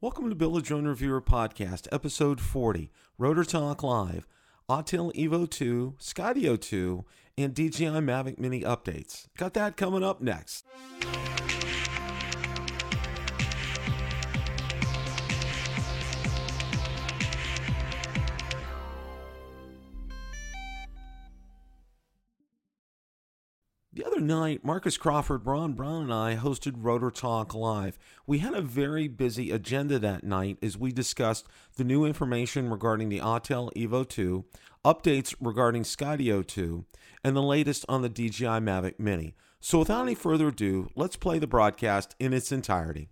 Welcome to Bill Drone Reviewer Podcast, Episode 40, Rotor Talk Live, Autel Evo 2, Skydio 2, and DJI Mavic Mini updates. Got that coming up next. The other night, Marcus Crawford, Ron Brown, and I hosted Rotor Talk Live. We had a very busy agenda that night as we discussed the new information regarding the Autel Evo 2, updates regarding Skydio 2, and the latest on the DJI Mavic Mini. So, without any further ado, let's play the broadcast in its entirety.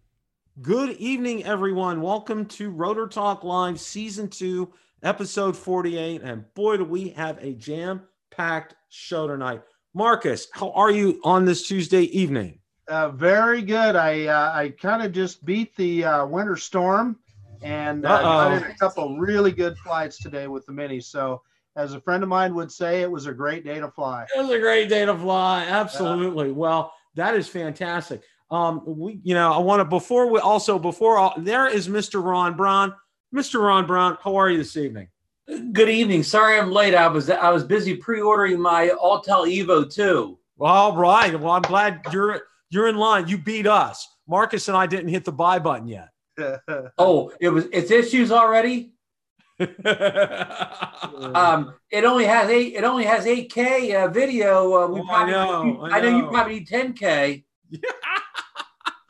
Good evening, everyone. Welcome to Rotor Talk Live, Season 2, Episode 48. And boy, do we have a jam packed show tonight. Marcus, how are you on this Tuesday evening? Uh, very good. I uh, I kind of just beat the uh, winter storm, and uh, got in a couple really good flights today with the mini. So, as a friend of mine would say, it was a great day to fly. It was a great day to fly. Absolutely. well, that is fantastic. Um, we, you know, I want to before we also before all, there is Mr. Ron Brown. Mr. Ron Brown, how are you this evening? Good evening. Sorry I'm late. I was I was busy pre-ordering my Autel Evo 2. All right. Well, I'm glad you're you're in line. You beat us. Marcus and I didn't hit the buy button yet. oh, it was it's issues already. um, it only has eight. It only has 8K uh, video. Uh, we Oh, I probably, know, you- I I know you probably need 10K.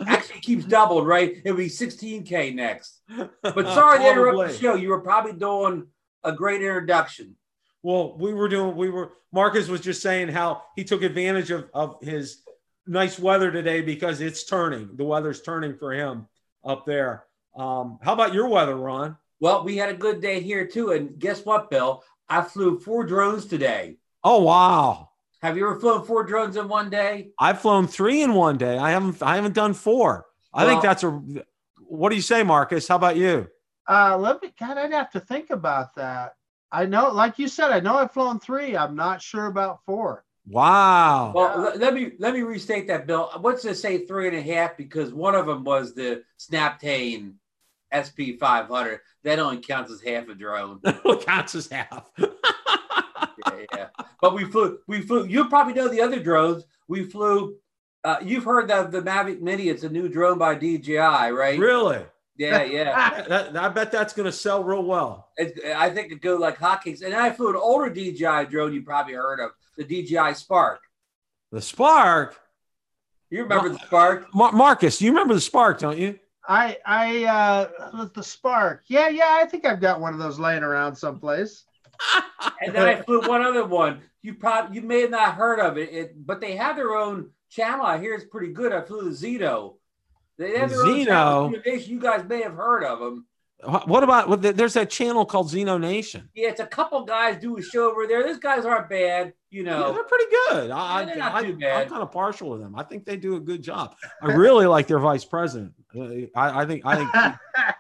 Actually, it keeps doubled, right? It'll be 16K next. But sorry to interrupt the show. You were probably doing a great introduction. Well, we were doing, we were, Marcus was just saying how he took advantage of, of his nice weather today because it's turning. The weather's turning for him up there. Um, how about your weather, Ron? Well, we had a good day here too. And guess what, Bill? I flew four drones today. Oh, wow. Have you ever flown four drones in one day? I've flown three in one day. I haven't, I haven't done four. I think that's a, what do you say, Marcus? How about you? Uh, let me. God, I'd have to think about that. I know, like you said, I know I've flown three. I'm not sure about four. Wow. Well, le- let me let me restate that, Bill. What's to say three and a half? Because one of them was the Snaptain SP 500. That only counts as half a drone. It counts as half. yeah, yeah. But we flew. We flew. You probably know the other drones. We flew. Uh, you've heard of the Mavic Mini? It's a new drone by DJI, right? really? Yeah, yeah. That- that- I bet that's going to sell real well. It's, I think it go like hotcakes. And I flew an older DJI drone you probably heard of, the DJI Spark. The Spark. You remember the Spark? Mar- Marcus, you remember the Spark, don't you? I I uh the spark. Yeah, yeah. I think I've got one of those laying around someplace. And then I flew one other one. You probably you may have not heard of it, it but they have their own channel. I hear it's pretty good. I flew the Zino. They have their channel. You guys may have heard of them. What about what there's that channel called Zino Nation? Yeah, it's a couple guys do a show over there. Those guys aren't bad, you Yeah, know. they're pretty good. I, Yeah, they're not I, too bad. am kind of partial to them. I think they do a good job. I really like their vice president. Uh, I, I think I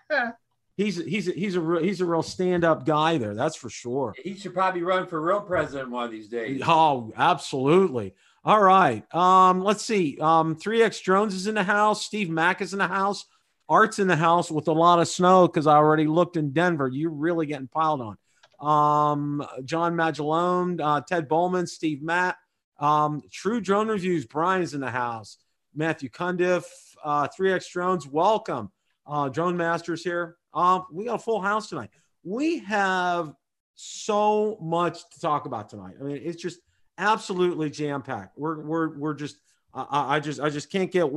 think he's he's he's a real, he's a real stand up guy there. That's for sure. He should probably run for real president one of these days. Oh, absolutely. All right. Um, let's see. Um, 3X Drones is in the house. Steve Mack is in the house. Art's in the house with a lot of snow because I already looked in Denver. You're really getting piled on. Um, John Magallone, uh, Ted Bowman, Steve Matt, um, True Drone Reviews. Brian's in the house. Matthew Cundiff, uh, 3X Drones, welcome. Uh, Drone Masters here. Um, we got a full house tonight. We have so much to talk about tonight. I mean, it's just absolutely jam packed. We're we're we're just I- I, just I just can't get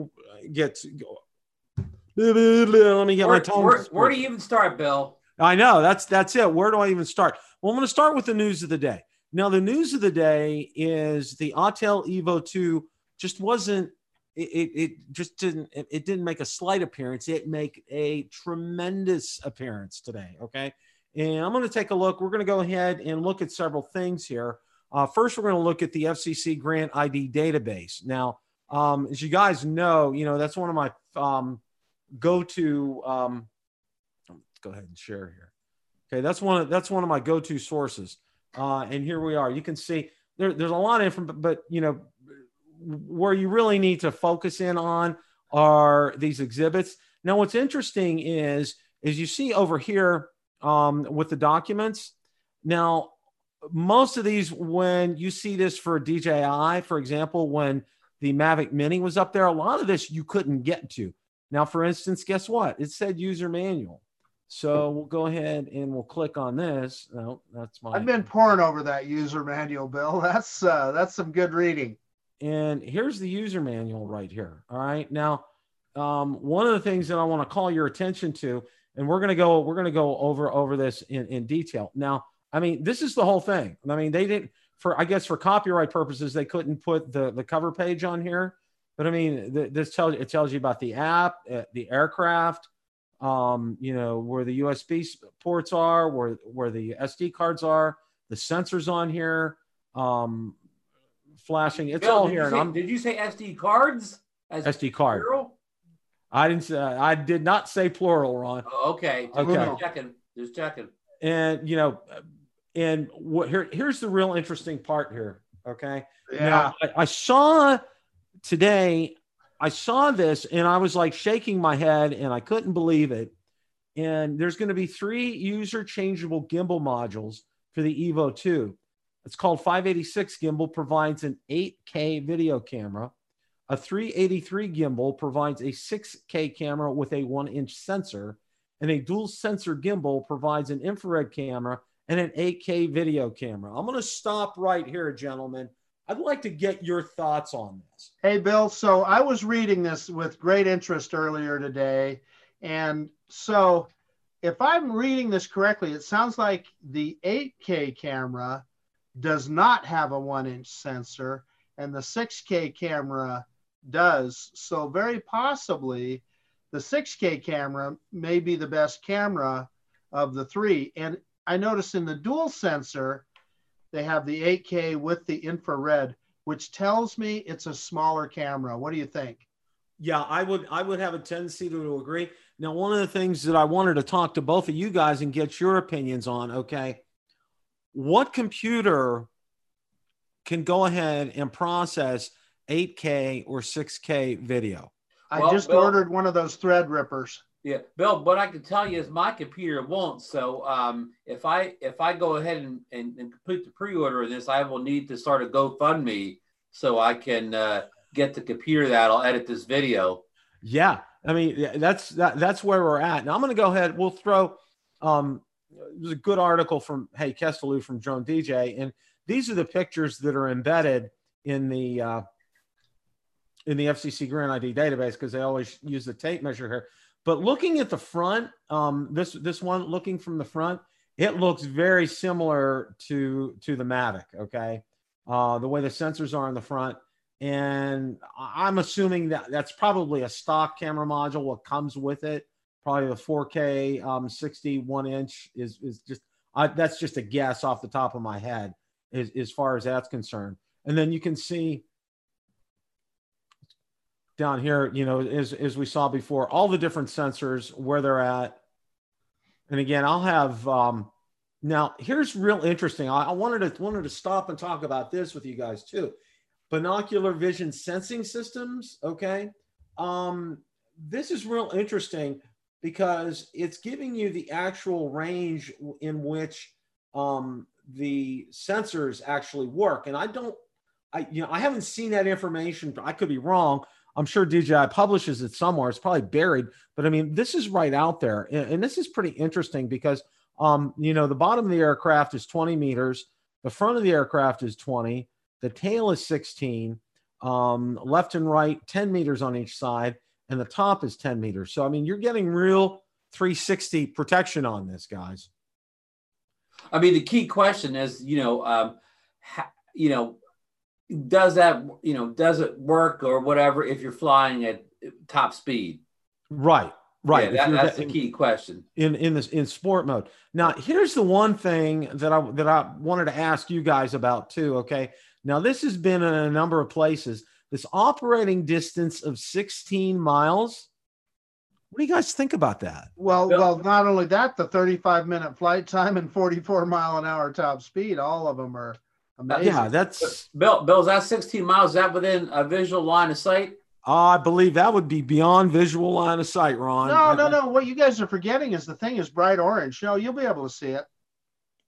get. Let me get my Where, tongue. where, where do you even start, Bill? I know that's that's it. Where do I even start? Well, I'm going to start with the news of the day. Now, the news of the day is the Autel Evo 2 just wasn't. It, it, it just didn't. It, it didn't make a slight appearance. It make a tremendous appearance today. Okay, and I'm going to take a look. We're going to go ahead and look at several things here. Uh, first, we're going to look at the FCC grant ID database. Now, um, as you guys know, you know that's one of my um, go-to. Um, let's go ahead and share here. Okay, that's one. Of, that's one of my go-to sources. Uh, and here we are. You can see there, there's a lot of information, but you know where you really need to focus in on are these exhibits. Now, what's interesting is, is you see over here um, with the documents. Now, most of these, when you see this for DJI, for example, when the Mavic Mini was up there, a lot of this you couldn't get to. Now, for instance, guess what? It said user manual. So we'll go ahead and we'll click on this. No, that's my. I've been pouring over that user manual, Bill. That's uh, that's some good reading. And here's the user manual right here. All right. Now, um, one of the things that I want to call your attention to, and we're gonna go, we're gonna go over over this in, in detail. Now, I mean, this is the whole thing. I mean, they didn't for I guess for copyright purposes, they couldn't put the the cover page on here. But I mean, th- this tells you it tells you about the app, uh, the aircraft, um, you know, where the USB ports are, where where the SD cards are, the sensors on here, um, flashing. It's Bill, all here. Say, did you say SD cards? As SD card. plural? I didn't. Say, I did not say plural, Ron. Oh, okay. Okay. Just checking. Just checking. And you know, and what here? Here's the real interesting part here. Okay. Yeah. Now, I, I saw today, I saw this and I was like shaking my head and I couldn't believe it. And there's going to be three user changeable gimbal modules for the Evo 2. It's called 586 gimbal, provides an 8K video camera. A 383 gimbal provides a 6K camera with a one inch sensor. And a dual sensor gimbal provides an infrared camera and an 8K video camera. I'm going to stop right here, gentlemen. I'd like to get your thoughts on this. Hey, Bill. So I was reading this with great interest earlier today. And so if I'm reading this correctly, it sounds like the 8K camera does not have a one inch sensor and the 6K camera does. So, very possibly, the 6K camera may be the best camera of the three. And I noticed in the dual sensor, they have the 8K with the infrared, which tells me it's a smaller camera. What do you think? Yeah, I would I would have a tendency to, to agree. Now, one of the things that I wanted to talk to both of you guys and get your opinions on, okay, what computer can go ahead and process 8K or 6K video? I Well, just Bill- ordered one of those Threadrippers. Yeah, Bill. What I can tell you is my computer won't. So um, if I if I go ahead and, and, and complete the pre-order of this, I will need to start a GoFundMe so I can uh, get the computer that I'll edit this video. Yeah, I mean that's that, that's where we're at. Now I'm going to go ahead. We'll throw. Um, there's a good article from Haye Kesteloo from Drone DJ, and these are the pictures that are embedded in the uh, in the FCC Grant ID database because they always use the tape measure here. But looking at the front, um, this this one looking from the front, it looks very similar to to the Mavic. Okay, uh, the way the sensors are in the front, and I'm assuming that that's probably a stock camera module. What comes with it, probably the 4K um, 61 inch is is just I, that's just a guess off the top of my head as, as far as that's concerned. And then you can see down here, you know, as, as we saw before, all the different sensors, where they're at. And again, I'll have, um, now here's real interesting. I, I wanted to, wanted to stop and talk about this with you guys too. Binocular vision sensing systems. Okay. Um, this is real interesting because it's giving you the actual range in which um, the sensors actually work. And I don't, I, you know, I haven't seen that information. I could be wrong. I'm sure DJI publishes it somewhere. It's probably buried, but I mean, this is right out there, and, and this is pretty interesting because, um, you know, the bottom of the aircraft is 20 meters, the front of the aircraft is 20, the tail is 16, um, left and right 10 meters on each side, and the top is 10 meters. So I mean, you're getting real 360 protection on this, guys. I mean, the key question is, you know, um, ha, you know, does that, you know, does it work or whatever if you're flying at top speed? Right, right. Yeah, that, that's the key question. in in this in sport mode. Now, here's the one thing that I that I wanted to ask you guys about too. Okay, now this has been in a number of places. This operating distance of 16 miles. What do you guys think about that? Well, Bill- well, not only that, the 35 minute flight time and 44 mile an hour top speed, all of them are amazing. Yeah, that's Bill, Bill, is that 16 miles? Is that within a visual line of sight? I believe that would be beyond visual line of sight, Ron. No, no, no. What you guys are forgetting is the thing is bright orange. No, you'll be able to see it.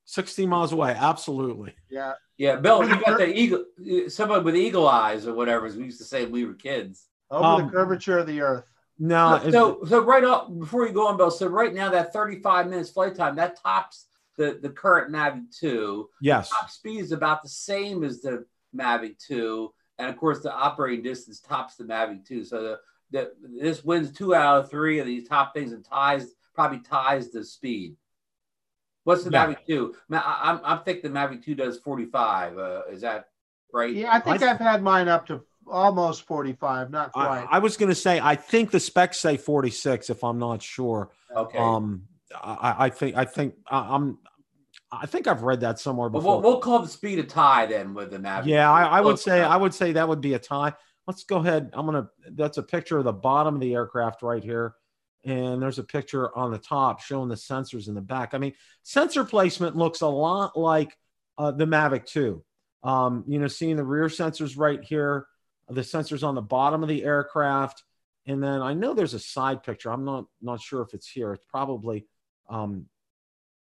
16 miles away. Absolutely. Yeah. Yeah, Bill, you got the eagle, someone with eagle eyes or whatever, as we used to say when we were kids. Over Um, the curvature of the earth. No, so, so, so right off before you go on, Bill. So right now that 35 minutes flight time that tops the the current Mavic 2. yes. Top speed is about the same as the Mavic 2, and of course the operating distance tops the Mavic 2. So the, the this wins two out of three of these top things and ties probably ties the speed. What's the Yeah. Mavic 2? I, I'm I'm thinking the Mavic 2 does 45. Uh, is that right? Yeah, I think I- I've had mine up to almost 45, not I, quite. I was going to say, I think the specs say 46, if I'm not sure. Okay. Um, I, I think, I think, I- I'm, I think I've read that somewhere before. we'll, we'll call the speed a tie then with the Mavic. Yeah, I, I would say enough. I would say that would be a tie. Let's go ahead. I'm gonna. That's a picture of the bottom of the aircraft right here, and there's a picture on the top showing the sensors in the back. I mean, sensor placement looks a lot like uh, the Mavic 2. Um, you know, seeing the rear sensors right here, the sensors on the bottom of the aircraft, and then I know there's a side picture. I'm not not sure if it's here. It's probably. Um,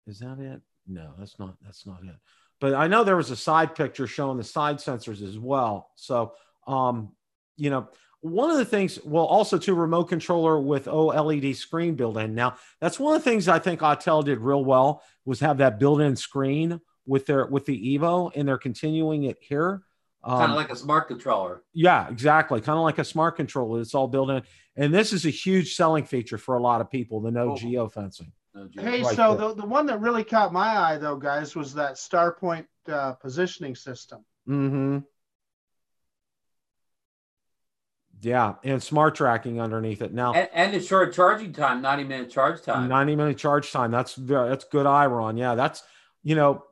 is that it? No, that's not. That's not it but I know there was a side picture showing the side sensors as well. So, um, you know, one of the things, well, also to remote controller with OLED screen built in. Now, that's one of the things I think Autel did real well was have that built-in screen with their with the Evo, and they're continuing it here. kind Um, of like a smart controller. yeah, exactly. Kind of like a smart controller. It's all built in, and this is a huge selling feature for a lot of people. The no Cool. geofencing. No. Hey, Right so there. the, the one that really caught my eye, though, guys, was that Starpoint uh, positioning system. Mm-hmm. Yeah, and smart tracking underneath it. Now, and, and the short charging time, 90 minute charge time. 90 minute charge time. That's very, that's good eye, Ron. Yeah, that's you know,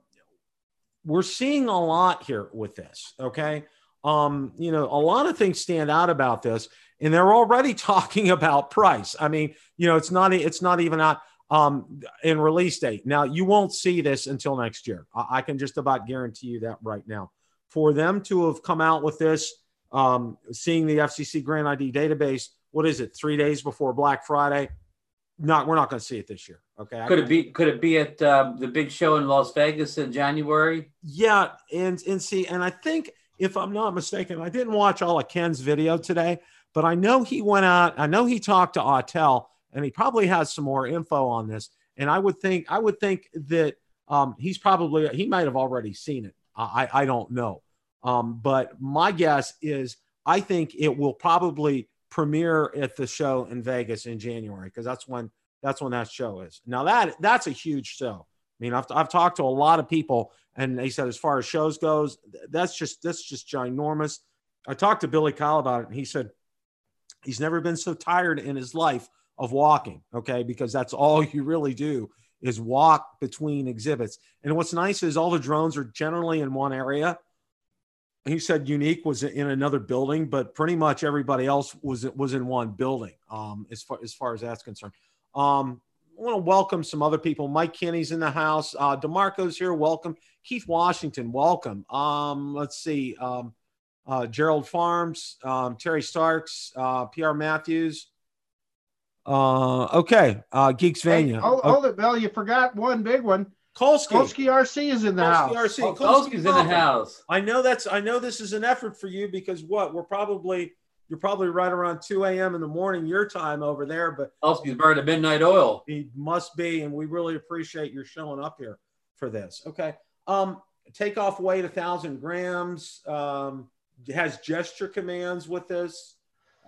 we're seeing a lot here with this. Okay. Um, you know, a lot of things stand out about this, and they're already talking about price. I mean, you know, it's not it's not even out um in release date. Now you won't see this until next year. I, I can just about guarantee you that right now. For them to have come out with this, um, seeing the FCC Grant ID database, what is it? Three days before Black Friday. Not, we're not going to see it this year. Okay. Could it be? Could it be at um, the big show in Las Vegas in January? Yeah, and and see, and I think if I'm not mistaken, I didn't watch all of Ken's video today, but I know he went out. I know he talked to Autel, and he probably has some more info on this. And I would think, I would think that um, he's probably he might have already seen it. I I don't know, um, but my guess is I think it will probably premiere at the show in Vegas in January because that's when that's when that show is. Now that that's a huge show. I mean, I've, I've talked to a lot of people, and they said as far as shows goes, that's just that's just ginormous. I talked to Billy Kyle about it, and he said he's never been so tired in his life of walking. Okay, because that's all you really do is walk between exhibits. And what's nice is all the drones are generally in one area. He said Yuneec was in another building, but pretty much everybody else was was in one building. Um, as far as far as that's concerned. Um, I want to welcome some other people. Mike Kinney's in the house. Uh, Demarco's here. Welcome. Keith Washington. Welcome. Um, let's see. Um, uh, Gerald Farms, um, Terry Starks, uh, PR Matthews. Uh, okay. Uh, Geeks Hey, Vania. hold, hold it, Bill. You forgot one big one. Kolsky. Kolsky RC is in the Kolsky house. RC. Kolsky's in the house. I know that's I know this is an effort for you because what we're probably you're probably right around 2 a.m. in the morning your time over there, but Kolsky's burning midnight oil. he must be, and we really appreciate your showing up here for this. Okay. Um, takeoff weight a thousand grams. Um, has gesture commands with this.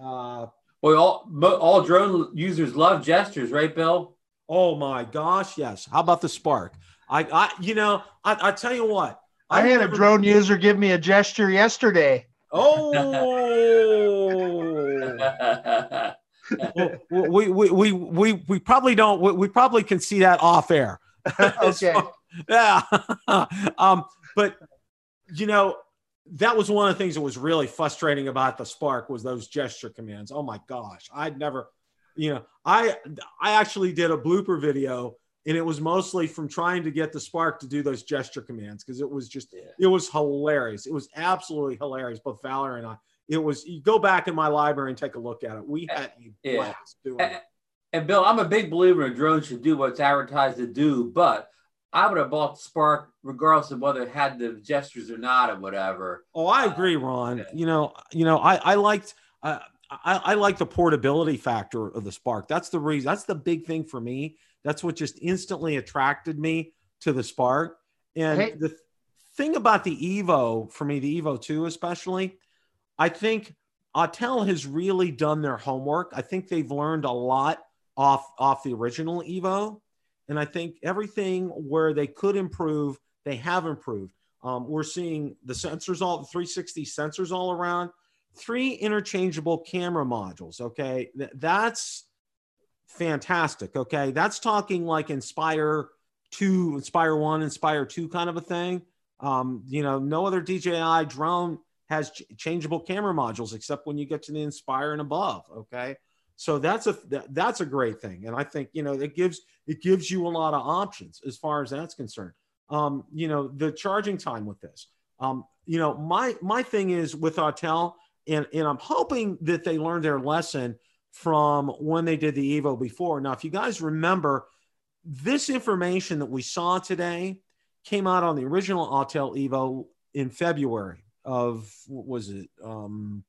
Uh, Boy, all all drone users love gestures, right, Bill? oh my gosh, yes. How about the Spark? I, I you know, I, I tell you what. I had a drone user give me a gesture yesterday. Oh. Well, we, we, we, we, we probably don't, we, we probably can see that off air. Okay. yeah. um, but you know, that was one of the things that was really frustrating about the Spark was those gesture commands. Oh my gosh. I'd never, you know, I, I actually did a blooper video and it was mostly from trying to get the Spark to do those gesture commands. Cause it was just, Yeah. it was hilarious. It was absolutely hilarious. Both Valerie and I, it was you go back in my library and take a look at it. We eh, had a Yeah. blast doing And, it. Eh, and Bill, I'm a big believer in drones should do what's advertised to do, but I would have bought the Spark regardless of whether it had the gestures or not or whatever. Oh, I agree, Ron. yeah. You know, you know, I I liked uh, I I like the portability factor of the Spark. That's the reason. That's the big thing for me. That's what just instantly attracted me to the Spark. And Hey- the thing about the Evo for me, the Evo Two especially, I think Autel has really done their homework. I think they've learned a lot off off the original Evo, and I think everything where they could improve, they have improved. Um, we're seeing the sensors all the 360 sensors all around, three interchangeable camera modules. Okay, Th- that's fantastic. Okay, that's talking like Inspire two, Inspire one, Inspire two kind of a thing. Um, you know, no other DJI drone has ch- changeable camera modules except when you get to the Inspire and above. Okay, so that's a that, that's a great thing, and I think you know it gives it gives you a lot of options as far as that's concerned. Um, you know, the charging time with this. Um, you know, my my thing is with Autel, and and I'm hoping that they learned their lesson from when they did the Evo before. Now, if you guys remember, this information that we saw today came out on the original Autel Evo in February of what was it, um,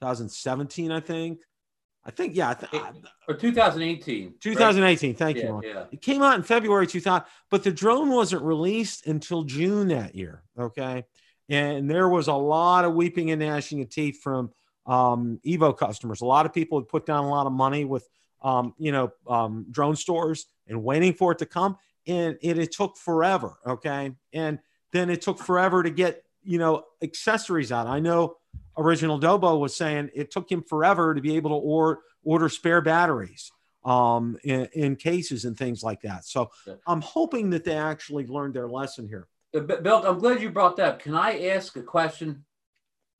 2017, I think. I think, yeah, I th- Or 2018. right? 2018. Thank you, Yeah, yeah. It came out in February 2000, but the drone wasn't released until June that year. Okay. And there was a lot of weeping and gnashing of teeth from um, Evo customers. A lot of people had put down a lot of money with, um, you know, um, drone stores and waiting for it to come. And it, it took forever. Okay. And then it took forever to get, you know, accessories out. I know original Dobo was saying it took him forever to be able to or, order spare batteries um, in, in cases and things like that. So. I'm hoping that they actually learned their lesson here. Uh, Bill, I'm glad you brought that up. Can I ask a question?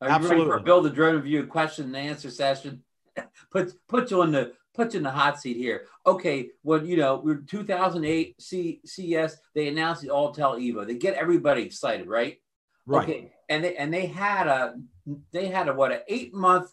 Are you ready for Absolutely. a Bill the Drone Review question and answer session? put put you on the put you in the hot seat here. Okay, when you know we're 2008 C, CS, they announced the Autel Evo. They get everybody excited, right? Right. Okay, and they and they had a they had a what an eight month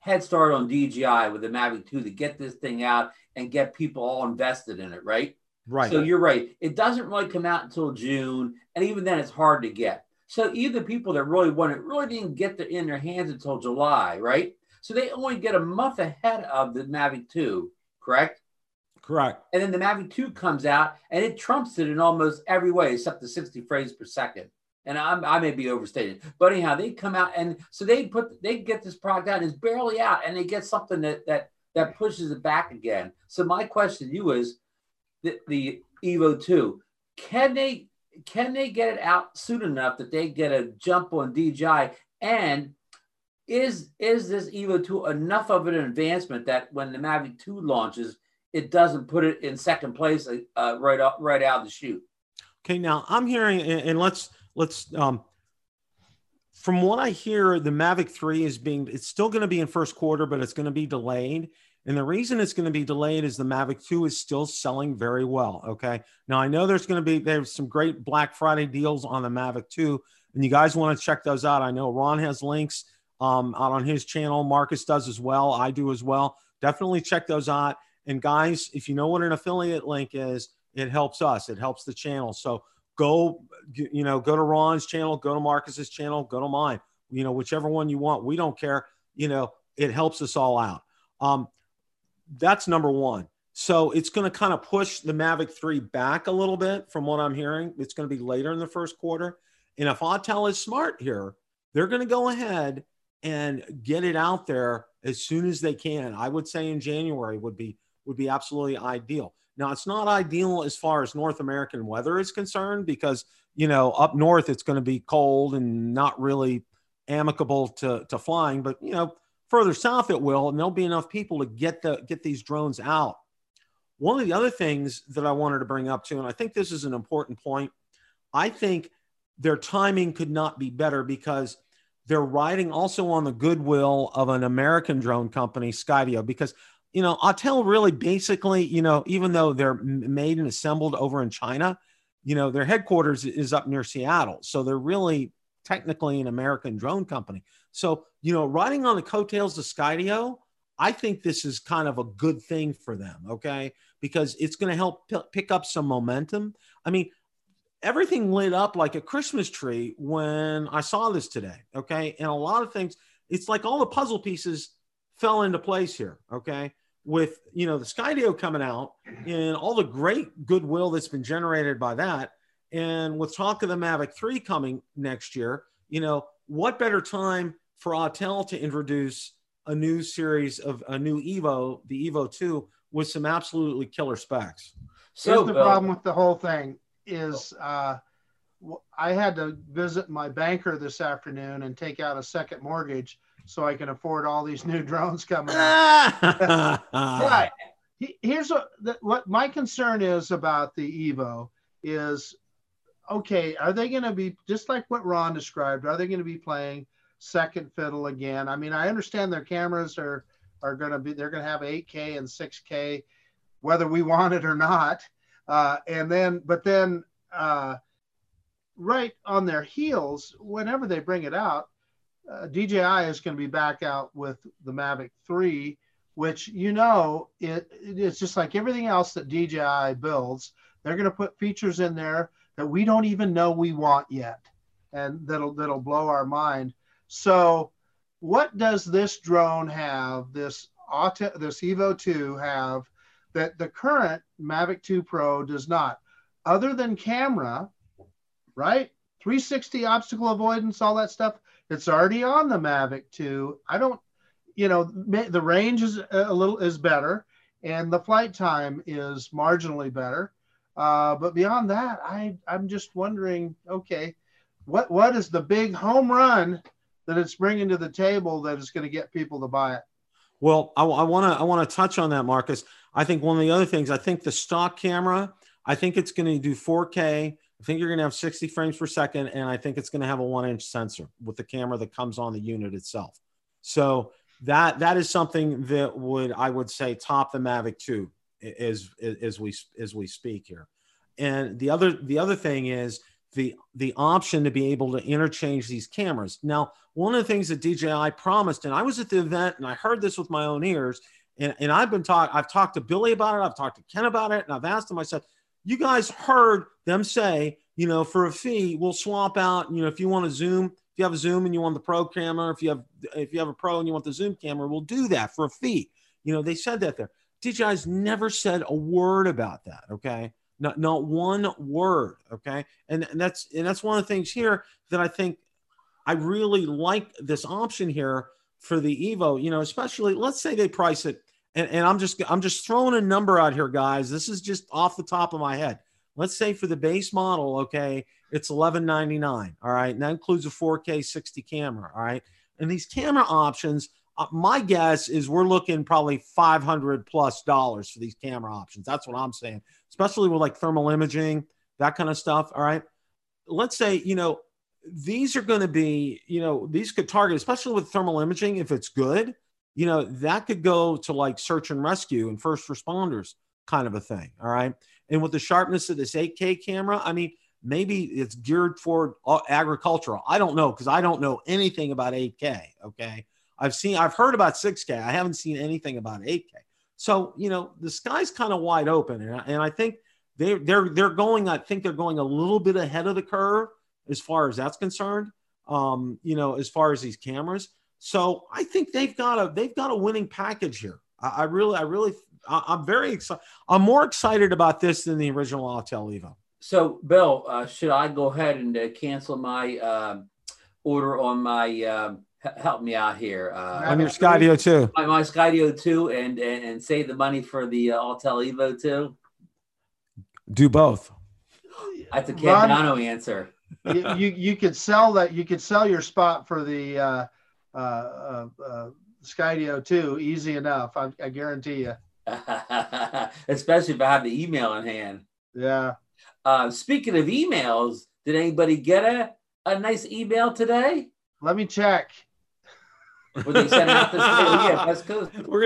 head start on DJI with the Mavic 2 to get this thing out and get people all invested in it, right? Right. So you're right. It doesn't really come out until June, and even then, it's hard to get. So either people that really want it really didn't get the, in their hands until July, right? So they only get a month ahead of the Mavic 2, correct? Correct. And then the Mavic 2 comes out and it trumps it in almost every way except the 60 frames per second. And I'm, I may be overstated, but anyhow, they come out and so they put they get this product out and it's barely out, and they get something that that that pushes it back again. So my question to you is, the, the Evo 2, can they can they get it out soon enough that they get a jump on DJI? And is is this Evo 2 enough of an advancement that when the Mavic 2 launches, it doesn't put it in second place uh, right out right out of the chute? Okay. Now I'm hearing, and let's let's um, from what I hear, the Mavic 3 is being, it's still going to be in first quarter, but it's going to be delayed. And the reason it's going to be delayed is the Mavic 2 is still selling very well. Okay. Now I know there's going to be, there's some great Black Friday deals on the Mavic 2, and you guys want to check those out. I know Ron has links um, out on his channel. Marcus does as well. I do as well. Definitely check those out. And guys, if you know what an affiliate link is, it helps us. It helps the channel. So go, you know, go to Ron's channel, go to Marcus's channel, go to mine. You know, whichever one you want. We don't care. You know, it helps us all out. Um, that's number one. So it's going to kind of push the Mavic 3 back a little bit from what I'm hearing. It's going to be later in the first quarter. And if Autel is smart here, they're going to go ahead and get it out there as soon as they can. I would say in January would be would be absolutely ideal. Now it's not ideal as far as North American weather is concerned because you know up north it's going to be cold and not really amicable to to flying, but you know further south it will, and there'll be enough people to get the get these drones out. One of the other things that I wanted to bring up too, and I think this is an important point, I think their timing could not be better because they're riding also on the goodwill of an American drone company, Skydio, because you know Autel really basically, you know, even though they're made and assembled over in China, you know, their headquarters is up near Seattle, so they're really technically an American drone company. So, you know, riding on the coattails of Skydio, I think this is kind of a good thing for them, okay? Because it's going to help p- pick up some momentum. I mean, everything lit up like a Christmas tree when I saw this today, okay? And a lot of things, it's like all the puzzle pieces fell into place here, okay? With, you know, the Skydio coming out and all the great goodwill that's been generated by that and with talk of the Mavic 3 coming next year, you know, what better time for Autel to introduce a new series of a new Evo, the Evo 2, with some absolutely killer specs? So Here's the Bill, problem with the whole thing is uh, I had to visit my banker this afternoon and take out a second mortgage so I can afford all these new drones coming. Out. Right. Here's what, what my concern is about the Evo is okay, are they going to be just like what Ron described? Are they going to be playing second fiddle again? I mean, I understand their cameras are are going to be they're going to have 8K and 6K, whether we want it or not. Uh, and then, but then, uh, right on their heels, whenever they bring it out, uh, DJI is going to be back out with the Mavic 3, which you know it, it's just like everything else that DJI builds. They're going to put features in there that we don't even know we want yet and that'll that'll blow our mind. So what does this drone have this auto this evo 2 have that the current mavic 2 pro does not? Other than camera right? 360 obstacle avoidance all that stuff it's already on the mavic 2 i don't you know the range is a little is better and the flight time is marginally better uh, but beyond that, I I'm just wondering, okay, what what is the big home run that it's bringing to the table that is going to get people to buy it? Well, I want to I want to touch on that, Marcus. I think one of the other things, I think the stock camera, I think it's going to do 4K. I think you're going to have 60 frames per second, and I think it's going to have a one inch sensor with the camera that comes on the unit itself. So that that is something that would I would say top the Mavic 2 as as we as we speak here. And the other the other thing is the the option to be able to interchange these cameras. Now, one of the things that DJI promised, and I was at the event and I heard this with my own ears, and, and I've been talking, I've talked to Billy about it, I've talked to Ken about it, and I've asked him. I said, you guys heard them say, you know, for a fee, we'll swap out, you know, if you want to zoom, if you have a zoom and you want the pro camera, if you have if you have a pro and you want the zoom camera, we'll do that for a fee. You know, they said that there. DJI's never said a word about that. Okay. Not, not one word. Okay. And, and that's, and that's one of the things here that I think I really like this option here for the Evo, you know, especially let's say they price it and, and I'm just, I'm just throwing a number out here, guys. This is just off the top of my head. Let's say for the base model, okay, it's 11.99. All right. And that includes a 4K 60 camera. All right. And these camera options, uh, my guess is we're looking probably 500 plus dollars for these camera options. That's what I'm saying, especially with like thermal imaging, that kind of stuff. All right. Let's say, you know, these are going to be, you know, these could target, especially with thermal imaging, if it's good, you know, that could go to like search and rescue and first responders kind of a thing. All right. And with the sharpness of this 8K camera, I mean, maybe it's geared for agricultural. I don't know because I don't know anything about 8K. Okay. I've seen, I've heard about 6K. I haven't seen anything about 8K. So, you know, the sky's kind of wide open. And I, and I think they're, they're, they're going, I think they're going a little bit ahead of the curve as far as that's concerned, um, you know, as far as these cameras. So I think they've got a, they've got a winning package here. I, I really, I really, I, am very excited. I'm more excited about this than the original Autel Evo. So, Bill, uh, should I go ahead and uh, cancel my uh, order on my um, help me out here. Uh, on your Skydio 2. My, my Skydio 2, and, and and save the money for the uh, Autel Evo 2. Do both. That's a Cardano answer. you, you, you could sell that. You could sell your spot for the uh, uh, uh, uh Skydio 2. Easy enough. I, I guarantee you. Especially if I have the email in hand. Yeah. Uh, speaking of emails, did anybody get a, a nice email today? Let me check. We're going to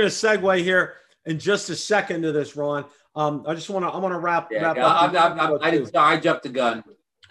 segue here in just a second to this, Ron. Um, I just want to. I want to wrap. Yeah, wrap up. I, I, I, I, I jumped the gun.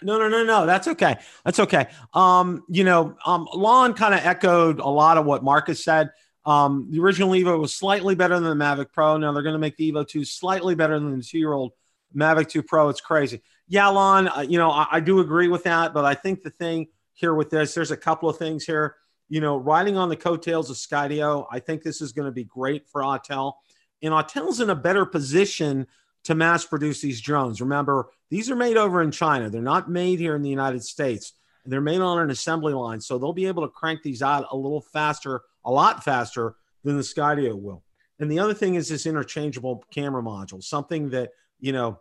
No, no, no, no. That's okay. That's okay. Um, you know, um, Lon kind of echoed a lot of what Marcus said. Um, the original Evo was slightly better than the Mavic Pro. Now they're going to make the Evo 2 slightly better than the two year old Mavic 2 Pro. It's crazy. Yeah, Lon, uh, you know, I, I, do agree with that. But I think the thing here with this, there's a couple of things here. You know, riding on the coattails of Skydio, I think this is going to be great for Autel. And Autel's in a better position to mass produce these drones. Remember, these are made over in China. They're not made here in the United States. They're made on an assembly line. So they'll be able to crank these out a little faster, a lot faster than the Skydio will. And the other thing is this interchangeable camera module, something that, you know,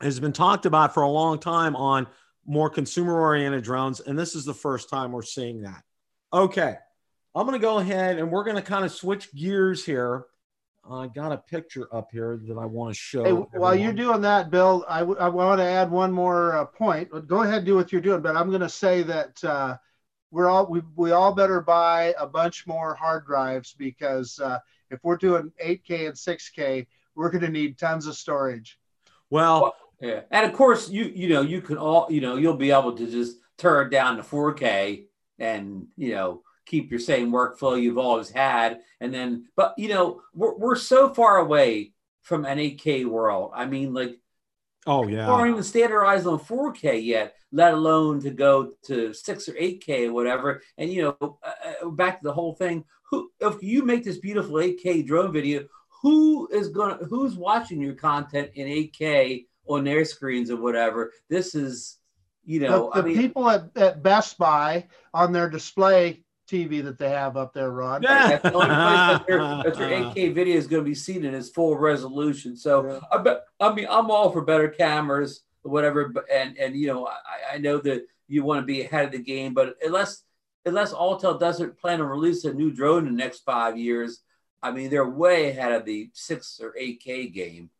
has been talked about for a long time on more consumer oriented drones. And this is the first time we're seeing that. Okay. I'm going to go ahead and we're going to kind of switch gears here I got a picture up here that I want to show. Hey, while you're doing that, Bill, I, w- I want to add one more uh, point. Go ahead and do what you're doing, but I'm going to say that uh, we're all we, we all better buy a bunch more hard drives because uh, if we're doing 8K and 6K, we're going to need tons of storage. Well, well, yeah, and of course you you know you can all you know you'll be able to just turn it down to 4K and you know keep your same workflow you've always had. And then, but you know, we're, we're so far away from an 8K world. I mean, like, oh yeah, we aren't even standardized on 4K yet, let alone to go to six or 8K or whatever. And you know, uh, uh back to the whole thing. Who, if you make this beautiful 8K drone video, who is gonna, who's watching your content in 8K on their screens or whatever? This is you know, the, the I mean, people at, at Best Buy on their display TV that they have up there, Ron. Yeah. That's the only place that your, that your 8K video is going to be seen in its full resolution. So yeah. I bet I mean I'm all for better cameras, whatever. And and you know I, I know that you want to be ahead of the game, but unless unless Autel doesn't plan to release a new drone in the next five years, I mean they're way ahead of the six or 8K game.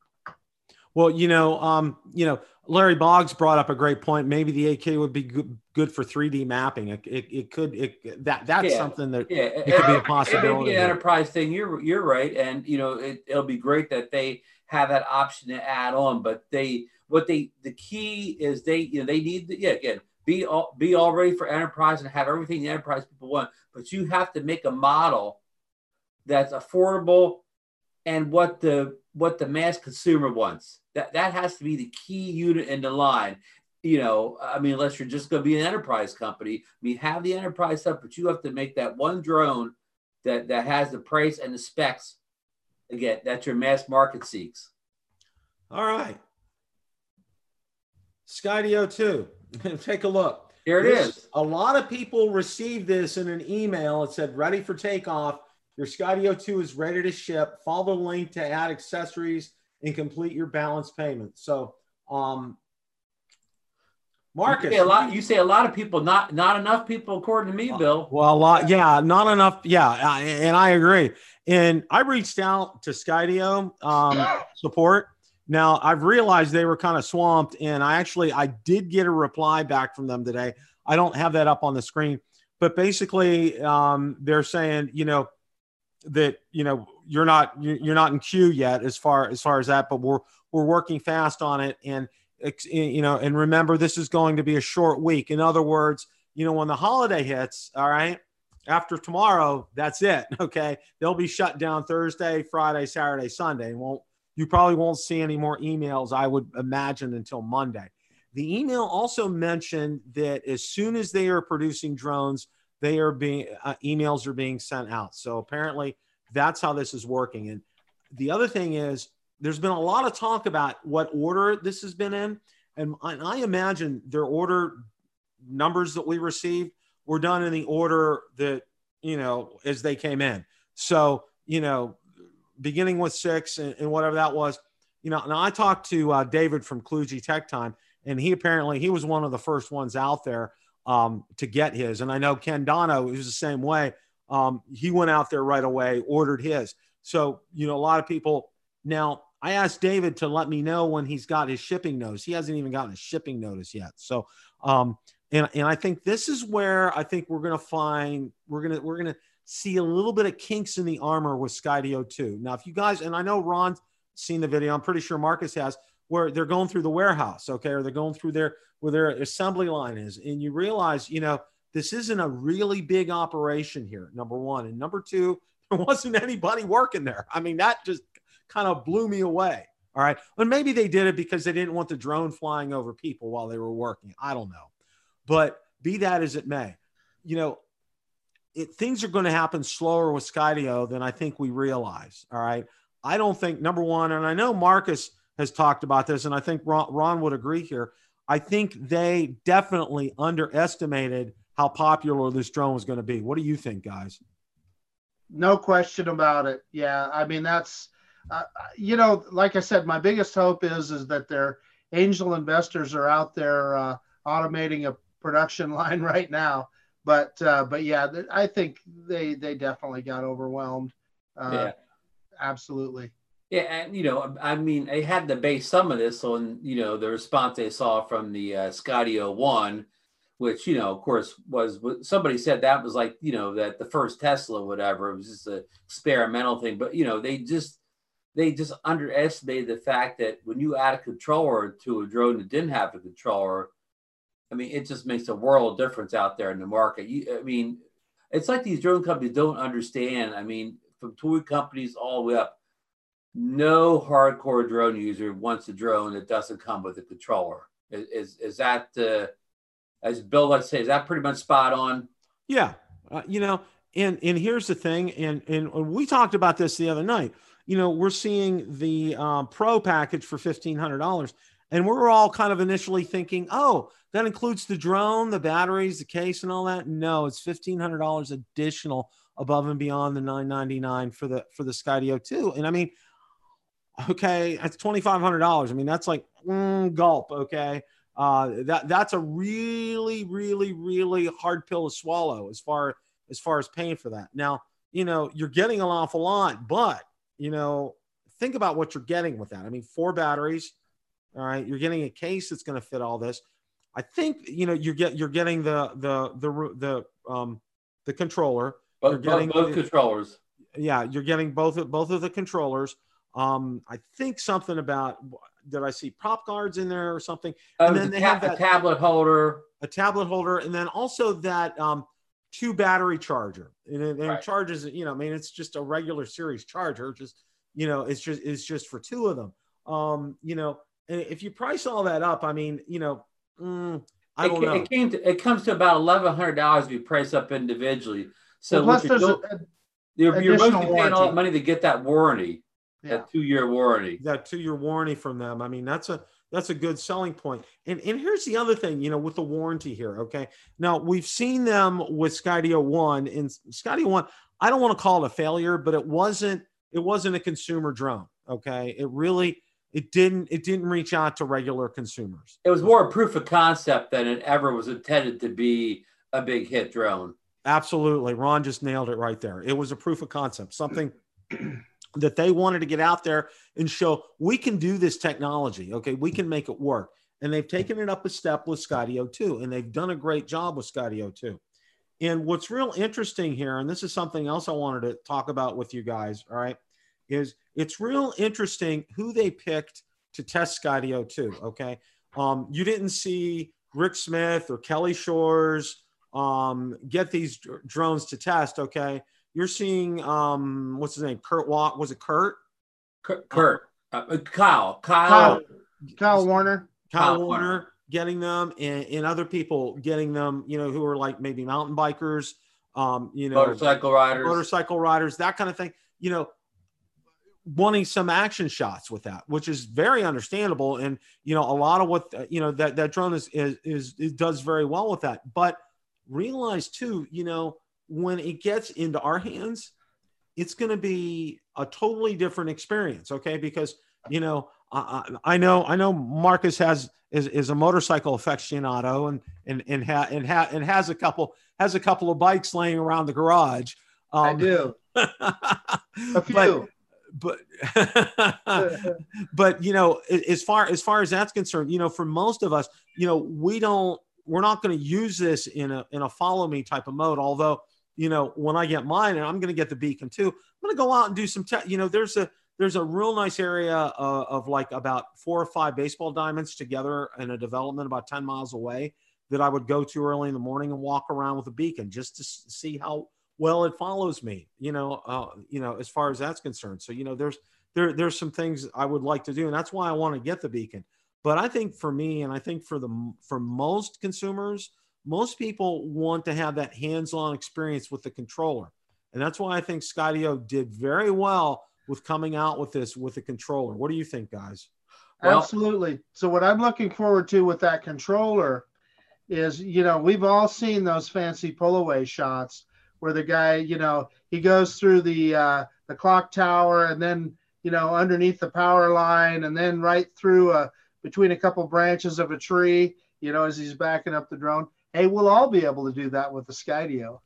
Well, you know, um, you know, Larry Boggs brought up a great point. Maybe the 8K would be good, good for 3D mapping. It, it, it could it, that that's yeah. something that yeah. it could be a possibility. It an enterprise thing. You're you're right, and you know it, it'll be great that they have that option to add on. But they what they the key is they you know they need the, yeah again be all be all ready for enterprise and have everything the enterprise people want. But you have to make a model that's affordable and what the what the mass consumer wants. That that has to be the key unit in the line. You know, I mean, unless you're just going to be an enterprise company. I mean, have the enterprise stuff, but you have to make that one drone that that has the price and the specs again that your mass market seeks. All right. Skydio 2. Take a look. Here it this, is. A lot of people received this in an email. It said, ready for takeoff. Your Skydio 2 is ready to ship. Follow the link to add accessories and complete your balance payment. So, um, Marcus, you say a lot. You say a lot of people, not not enough people, according to me, Bill. Well, a lot, yeah, not enough, yeah, and I agree. And I reached out to Skydio um, support. Now I've realized they were kind of swamped, and I actually I did get a reply back from them today. I don't have that up on the screen, but basically um, they're saying, you know, that you know you're not you're not in queue yet as far as far as that, but we're we're working fast on it, and you know, and remember this is going to be a short week. In other words, you know, when the holiday hits, all right, after tomorrow, that's it. Okay, they'll be shut down Thursday, Friday, Saturday, Sunday. Won't you probably won't see any more emails, I would imagine, until Monday. The email also mentioned that as soon as they are producing drones, they are being uh, emails are being sent out. So apparently that's how this is working. And the other thing is there's been a lot of talk about what order this has been in. And I, imagine their order numbers that we received were done in the order that, you know, as they came in. So, you know, beginning with six and, and whatever that was, you know, now I talked to uh, David from Kluge Tech Time, and he apparently he was one of the first ones out there um, to get his. And I know Ken Dono was the same way. Um, he went out there right away, ordered his. So, you know, a lot of people now. I asked David to let me know when he's got his shipping notice. He hasn't even gotten a shipping notice yet. So, um, and and I think this is where I think we're gonna find we're gonna we're gonna see a little bit of kinks in the armor with Skydio 2. Now, if you guys and I know Ron's seen the video, I'm pretty sure Marcus has. where they're going through the warehouse, okay, or they're going through their where their assembly line is, and you realize, you know, this isn't a really big operation here. Number one, and number two, there wasn't anybody working there. I mean, that just kind of blew me away. All right, and maybe they did it because they didn't want the drone flying over people while they were working. I don't know, but be that as it may, you know, it, things are going to happen slower with Skydio than I think we realize. All right. I don't think number one, and I know Marcus has talked about this, and I think Ron, Ron would agree here. I think they definitely underestimated how popular this drone was going to be. What do you think, guys? No question about it. Yeah, I mean that's, uh, you know, like I said, my biggest hope is is that their angel investors are out there uh, automating a production line right now. But uh, but yeah, I think they they definitely got overwhelmed. Uh, yeah, absolutely. Yeah, and you know, I mean, they had to base some of this on you know the response they saw from the uh, Skydio One, which you know, of course, was somebody said that was like you know that the first Tesla, whatever, it was just an experimental thing. But you know, they just they just underestimated the fact that when you add a controller to a drone that didn't have a controller, I mean, it just makes a world of difference out there in the market. You, I mean, it's like these drone companies don't understand. I mean, from toy companies all the way up, no hardcore drone user wants a drone that doesn't come with a controller. Is is, that uh, as Bill let's say is that pretty much spot on? Yeah, uh, you know, and and here's the thing, and and we talked about this the other night. You know, we're seeing the um, pro package for fifteen hundred dollars, and we're all kind of initially thinking, oh, that includes the drone, the batteries, the case, and all that. No, it's fifteen hundred dollars additional above and beyond the nine ninety nine for the for the Skydio two. And I mean, okay, that's twenty five hundred dollars. I mean, that's like mm, gulp. Okay, uh, that that's a really, really, really hard pill to swallow as far as far as paying for that. Now, you know, you're getting an awful lot, but you know, think about what you're getting with that. I mean, four batteries. All right, you're getting a case that's going to fit all this. I think you know you get you're getting the the the the um the controller. Both, you're getting both, both controllers. Yeah, you're getting both of both of the controllers. Um, I think something about did I see prop guards in there or something? Oh, and then they have that tablet holder, a tablet holder, and then also that um, two battery charger. And it, and right. charges, you know, I mean, it's just a regular series charger. Just you know, it's just it's just for two of them. Um, you know, and if you price all that up, I mean, you know, Mm, I don't it, know. It, came to, it comes to about eleven hundred dollars if you price up individually. So well, plus there's a, you're, you're mostly paying all that money to get that warranty, yeah. that two year warranty. That two year warranty from them. I mean, that's a that's a good selling point. And and here's the other thing, you know, with the warranty here. Okay, now we've seen them with Skydio One and Skydio One. I don't want to call it a failure, but it wasn't it wasn't a consumer drone. Okay, it really it didn't it didn't reach out to regular consumers. It was more a proof of concept than it ever was intended to be a big hit drone. Absolutely. Ron just nailed it right there. It was a proof of concept, something that they wanted to get out there and show we can do this technology. Okay, we can make it work. And they've taken it up a step with Skydio 2, and they've done a great job with Skydio 2. And what's real interesting here, and this is something else I wanted to talk about with you guys, all right, is it's real interesting who they picked to test Skydio 2. Okay. Um, you didn't see Rick Smith or Kelly Shores um, get these drones to test. Okay. You're seeing, um, what's his name? Kurt Watt. Was it Kurt? Kurt. Kurt. Uh, uh Kyle. Kyle. Kyle. Kyle Warner. Kyle, Kyle Warner, Warner getting them and, and other people getting them, you know, who are like maybe mountain bikers, um, you know, motorcycle riders, motorcycle riders, that kind of thing. You know, wanting some action shots with that, which is very understandable. And you know, a lot of what you know that that drone is is is it does very well with that. But realize too, you know, when it gets into our hands, it's going to be a totally different experience. Okay, because you know, I, I know I know Marcus has is, is a motorcycle aficionado and and and ha, and, ha, and has a couple has a couple of bikes laying around the garage. Um, I do. a few. But, but but you know as far as far as that's concerned you know for most of us you know we don't we're not going to use this in a in a follow me type of mode although you know when i get mine and i'm going to get the beacon too i'm going to go out and do some te- you know there's a there's a real nice area of, of, like about four or five baseball diamonds together in a development about 10 miles away that I would go to early in the morning and walk around with a beacon just to see how well it follows me, you know, uh, you know, as far as that's concerned. So, you know, there's, there, there's some things I would like to do, and that's why I want to get the beacon. But I think for me, and I think for the, for most consumers, most people want to have that hands-on experience with the controller. And that's why I think Skydio did very well with coming out with this with the controller. What do you think, guys? Well, Absolutely. So what I'm looking forward to with that controller is, you know, we've all seen those fancy pullaway shots where the guy, you know, he goes through the uh, the clock tower and then, you know, underneath the power line and then right through a, uh, between a couple branches of a tree, you know, as he's backing up the drone. Hey, we'll all be able to do that with the Skydio.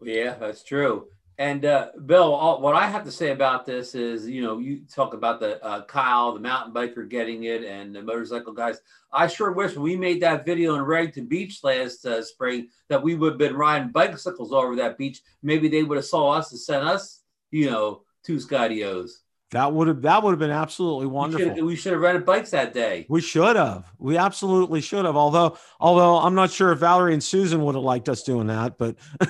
Yeah, that's true. And uh, Bill, all, what I have to say about this is, you know, you talk about the uh, Kyle, the mountain biker getting it, and the motorcycle guys. I sure wish we made that video in Redington Beach last uh, spring that we would have been riding bicycles over that beach. Maybe they would have saw us and sent us, you know, two Skydios. That would have that would have been absolutely wonderful. We should, we should have rented bikes that day. We should have. We absolutely should have. Although, although I'm not sure if Valerie and Susan would have liked us doing that, but.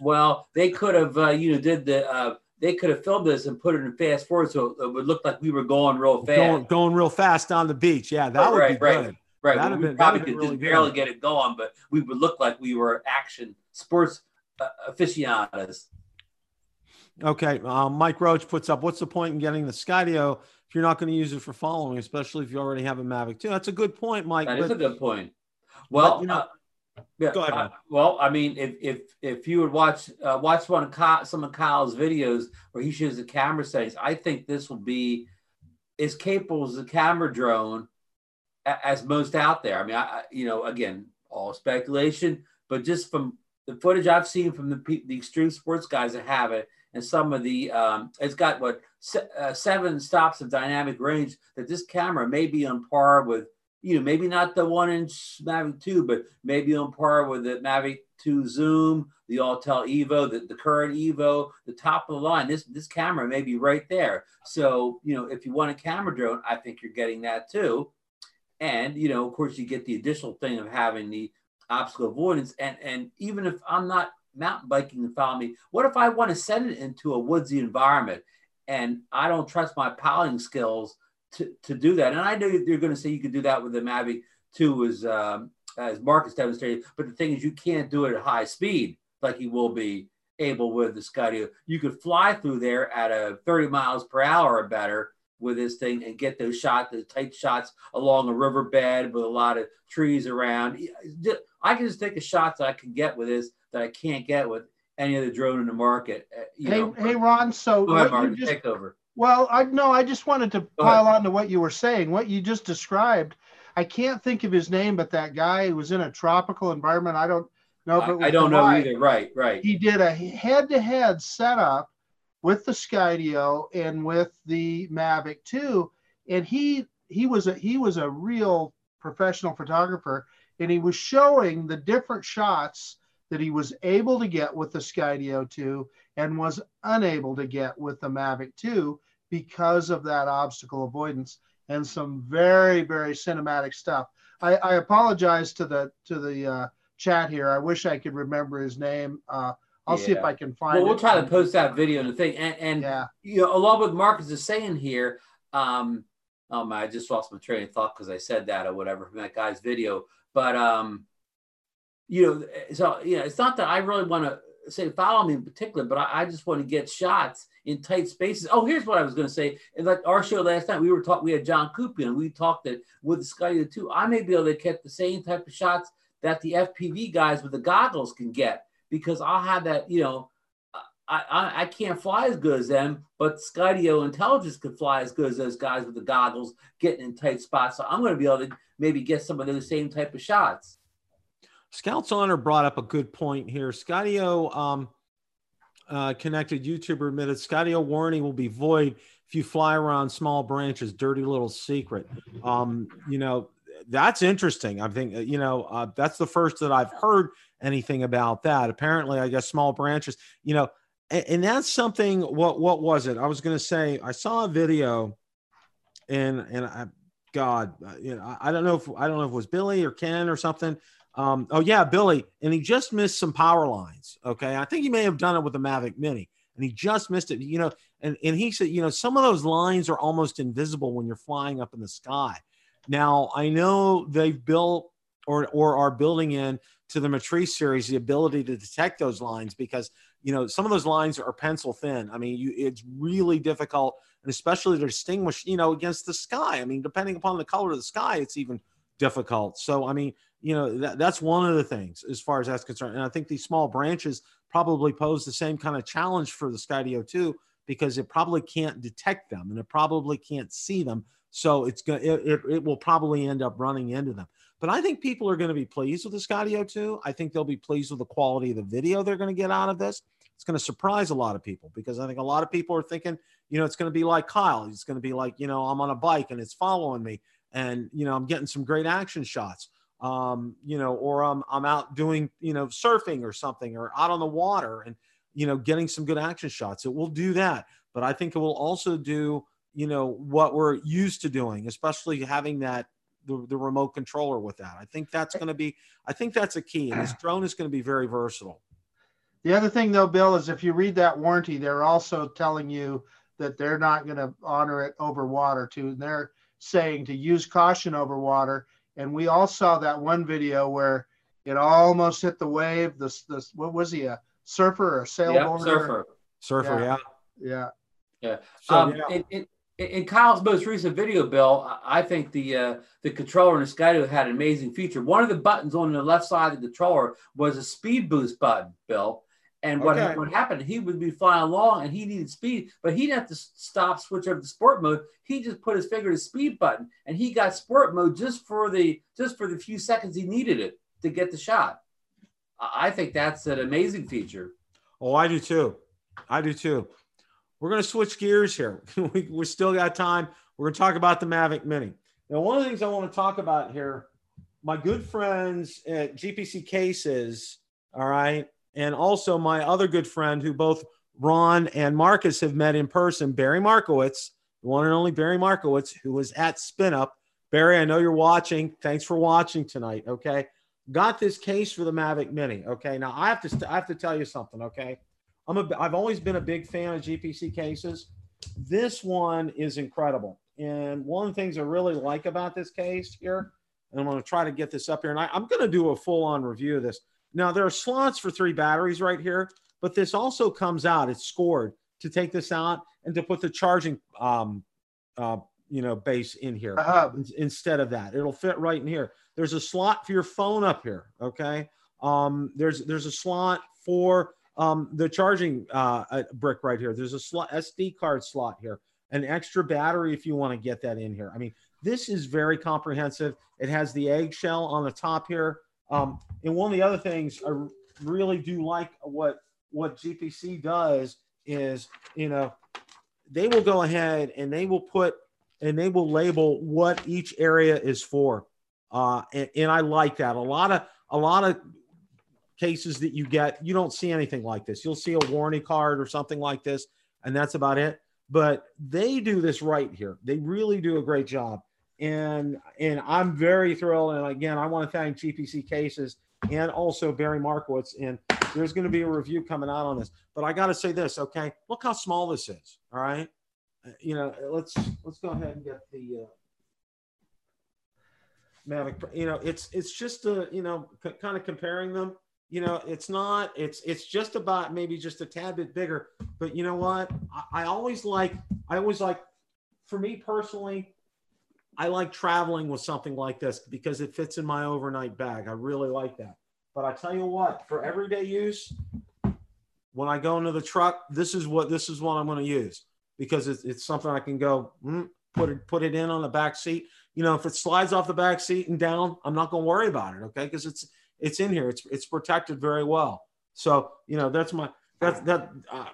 Well, they could have, uh, you know, did the. Uh, they could have filmed this and put it in fast forward so it would look like we were going real fast. Going, going real fast on the beach. Yeah, that would right, be right, good. Right. That'd we been, probably could really just good. barely get it going, but we would look like we were action sports uh, aficionados. Okay. Uh, Mike Roach puts up, what's the point in getting the Skydio if you're not going to use it for following, especially if you already have a Mavic 2? That's a good point, Mike. That but, is a good point. Well, but, you know, uh, yeah. Go ahead. Uh, well, I mean, if if if you would watch uh, watch one of Kyle, some of Kyle's videos where he shows the camera settings, I think this will be as capable as a camera drone as most out there. I mean, I, you know, again, all speculation, but just from the footage I've seen from the the extreme sports guys that have it, and some of the um, it's got what se- uh, seven stops of dynamic range. That this camera may be on par with you know, maybe not the one inch Mavic 2, but maybe on par with the Mavic 2 Zoom, the Autel Evo, the, the current Evo, the top of the line. This this camera may be right there. So, you know, if you want a camera drone, I think you're getting that too. And, you know, of course, you get the additional thing of having the obstacle avoidance. And and even if I'm not mountain biking and follow me, what if I want to send it into a woodsy environment and I don't trust my piloting skills to, to do that. And I know you're going to say you could do that with the Mavic 2 as, um, as Marcus demonstrated. But the thing is, you can't do it at high speed like you will be able with the Skydio. You could fly through there at a 30 miles per hour or better with this thing and get those shots, the tight shots along a riverbed with a lot of trees around. I can just take the shots that I can get with this that I can't get with any other drone in the market. Uh, hey, know. hey, Ron. So Go ahead, Martin, just, take over. Well, I no, I just wanted to pile on to what you were saying. What you just described, I can't think of his name, but that guy who was in a tropical environment. I don't know. But I, I don't know either. Right, right. He did a head-to-head setup with the Skydio and with the Mavic 2, and he he was a he was a real professional photographer, and he was showing the different shots that he was able to get with the Skydio 2 and was unable to get with the Mavic 2 because of that obstacle avoidance and some very very cinematic stuff. I, I apologize to the to the uh, chat here. I wish I could remember his name. Uh, I'll yeah. see if I can find. Well, we'll try to post that video in the thing, and, and yeah. you know, along with Marcus is saying here. Um, oh my, I just lost my train of thought because I said that or whatever from that guy's video. But um, you know, so you know, it's not that I really want to say follow me in particular, but I, I, just want to get shots in tight spaces. Oh, here's what I was going to say. And like our show last night, we were talking. We had John Cooper and we talked that with the Sky too. I may be able to get the same type of shots that the FPV guys with the goggles can get because I'll have that. You know, I I, I can't fly as good as them, but Skydio Intelligence could fly as good as those guys with the goggles getting in tight spots. So I'm going to be able to maybe get some of those same type of shots. Scouts Honor brought up a good point here. Skydio um, uh, connected YouTuber admitted Skydio warning will be void if you fly around small branches. Dirty little secret. Um, you know, that's interesting. I think, you know, uh, that's the first that I've heard anything about that. Apparently, I guess small branches, you know, and, and that's something. What what was it? I was going to say. I saw a video, and and I, God, uh, you know, I, I don't know if I don't know if it was Billy or Ken or something. Um, oh yeah, Billy, and he just missed some power lines. Okay, I think he may have done it with the Mavic Mini, and he just missed it. You know, and and he said, you know, some of those lines are almost invisible when you're flying up in the sky. Now I know they've built or or are building in to the Matrice series the ability to detect those lines because you know some of those lines are pencil thin. I mean, you, it's really difficult, and especially to distinguish, you know, against the sky. I mean, depending upon the color of the sky, it's even difficult. So I mean, you know, that, that's one of the things as far as that's concerned. And I think these small branches probably pose the same kind of challenge for the Skydio 2 because it probably can't detect them and it probably can't see them. So it's going it, it, it will probably end up running into them. But I think people are going to be pleased with the Skydio 2. I think they'll be pleased with the quality of the video they're going to get out of this. It's going to surprise a lot of people because I think a lot of people are thinking, you know, it's going to be like Kyle. It's going to be like, you know, I'm on a bike and it's following me and, you know, I'm getting some great action shots. Um, you know, or I'm, I'm out doing, you know, surfing or something or out on the water and, you know, getting some good action shots. It will do that. But I think it will also do, you know, what we're used to doing, especially having that the, the remote controller with that. I think that's going to be, I think that's a key. And this drone is going to be very versatile. The other thing, though, Bill, is if you read that warranty, they're also telling you that they're not going to honor it over water too. And they're saying to use caution over water. And we all saw that one video where it almost hit the wave. This, this, what was he, a surfer or a sailboarder? Yep, surfer. Surfer, yeah. Yeah. Yeah. yeah. So, um, yeah. It, it, in Kyle's most recent video, Bill, I think the uh, the controller in the Skydio had an amazing feature. One of the buttons on the left side of the controller was a speed boost button, Bill. And what, okay. what happened, he would be flying along and he needed speed, but he didn't have to stop, switch over to sport mode. He just put his finger to speed button and he got sport mode just for the just for the few seconds he needed it to get the shot. I think that's an amazing feature. Oh, I do too. I do too. We're going to switch gears here. we, we still got time. We're going to talk about the Mavic Mini. Now, one of the things I want to talk about here, my good friends at GPC Cases, all right, and also my other good friend who both Ron and Marcus have met in person, Barry Markowitz, the one and only Barry Markowitz, who was at Spin Up. Barry, I know you're watching. Thanks for watching tonight. Okay, got this case for the Mavic Mini. Okay, now I have to I have to tell you something. Okay, I'm a, I've always been a big fan of GPC cases. This one is incredible. And one of the things I really like about this case here, and I'm going to try to get this up here, and I, I'm going to do a full on review of this. Now, there are slots for three batteries right here, but this also comes out, it's scored to take this out and to put the charging, um, uh, you know, base in here uh-huh. instead of that. It'll fit right in here. There's a slot for your phone up here. Okay. Um, there's there's a slot for um, the charging uh, brick right here. There's a slot, SD card slot here, an extra battery if you want to get that in here. I mean, this is very comprehensive. It has the eggshell on the top here. Um, and one of the other things I really do like what what GPC does is, you know, they will go ahead and they will put and they will label what each area is for. Uh, and, and I like that. A lot of a lot of cases that you get, you don't see anything like this. You'll see a warranty card or something like this, and that's about it. But they do this right here. They really do a great job. And and I'm very thrilled. And again, I want to thank GPC Cases and also Barry Markowitz. And there's going to be a review coming out on this. But I got to say this, okay? Look how small this is. All right. You know, let's let's go ahead and get the uh, Mavic. You know, it's it's just a you know c- kind of comparing them you know it's not it's it's just about maybe just a tad bit bigger but you know what I, I, always like i always like for me personally i like traveling with something like this because it fits in my overnight bag i really like that but i tell you what for everyday use when i go into the truck this is what this is what i'm going to use because it's, it's something i can go mm, put it put it in on the back seat you know if it slides off the back seat and down i'm not going to worry about it okay because it's it's in here. It's it's protected very well. So you know that's my that's that. Uh,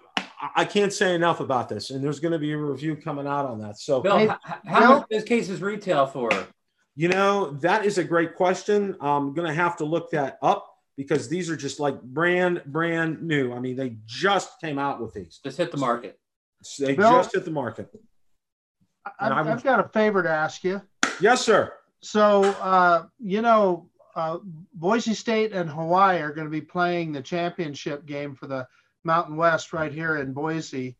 I can't say enough about this, and there's going to be a review coming out on that. So, Bill, how, how Bill, much this cases retail for? You know, that is a great question. I'm going to have to look that up because these are just like brand brand new. I mean, they just came out with these. Just hit the market. They Bill, just hit the market. I've, I've, got a favor to ask you. Yes, sir. So, uh, you know, uh, Boise State and Hawaii are going to be playing the championship game for the Mountain West right here in Boise.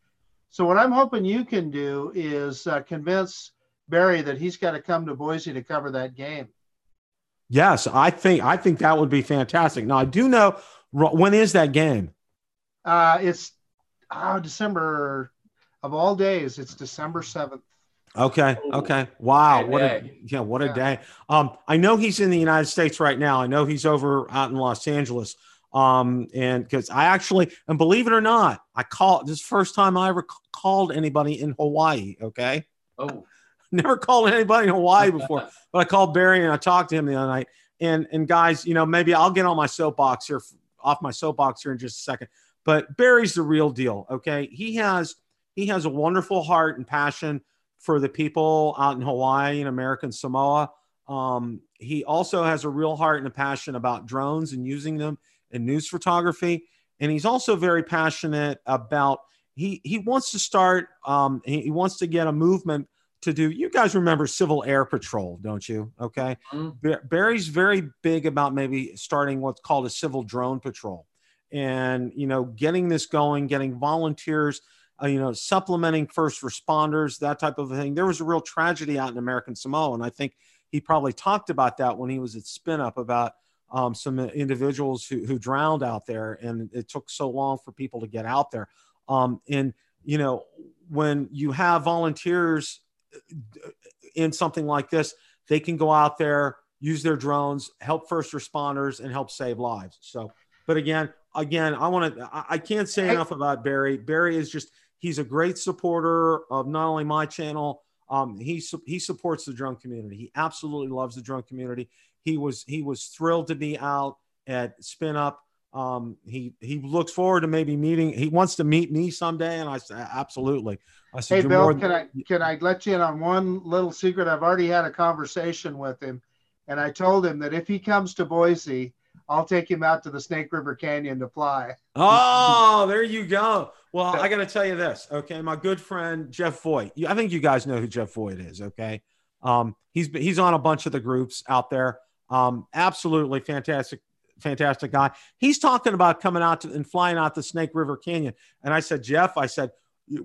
So, what I'm hoping you can do is uh, convince Barry that he's got to come to Boise to cover that game. Yes, I think I think that would be fantastic. Now, I do know when is that game? Uh, it's oh, December of all days. It's December seventh. Okay. Okay. Wow. What a yeah. What a yeah. day. Um, I know he's in the United States right now. I know he's over out in Los Angeles. Um, and because I actually, and believe it or not, I called this first time I ever called anybody in Hawaii. Okay. Oh. Never called anybody in Hawaii before, but I called Barry and I talked to him the other night. And and guys, you know, maybe I'll get on my soapbox here, off my soapbox here in just a second. But Barry's the real deal. Okay. He has he has a wonderful heart and passion for the people out in Hawaii and American Samoa. Um, he also has a real heart and a passion about drones and using them in news photography. And he's also very passionate about he he wants to start um, he, wants to get a movement to do you guys remember civil air patrol don't you okay mm-hmm. barry's very big about maybe starting what's called a civil drone patrol and you know getting this going getting volunteers uh, you know, supplementing first responders, that type of thing. There was a real tragedy out in American Samoa, and I think he probably talked about that when he was at Spin Up about um, some individuals who, who drowned out there, and it took so long for people to get out there. Um, and you know, when you have volunteers uh, in something like this, they can go out there, use their drones, help first responders, and help save lives. So, but again, again, I want to, I can't say enough about Barry. Barry is just He's a great supporter of not only my channel. Um, he he supports the drone community. He absolutely loves the drone community. He was he was thrilled to be out at Spin Up. Um, he he looks forward to maybe meeting. He wants to meet me someday, and I said absolutely. I said, hey Bill, can I can I let you in on one little secret? I've already had a conversation with him, and I told him that if he comes to Boise, I'll take him out to the Snake River Canyon to fly. Oh, there you go. Well, I got to tell you this, okay? My good friend Jeff Voigt. I think you guys know who Jeff Voigt is, okay? Um, he's he's on a bunch of the groups out there. Um, absolutely fantastic, fantastic guy. He's talking about coming out to, and flying out the Snake River Canyon. And I said, Jeff, I said,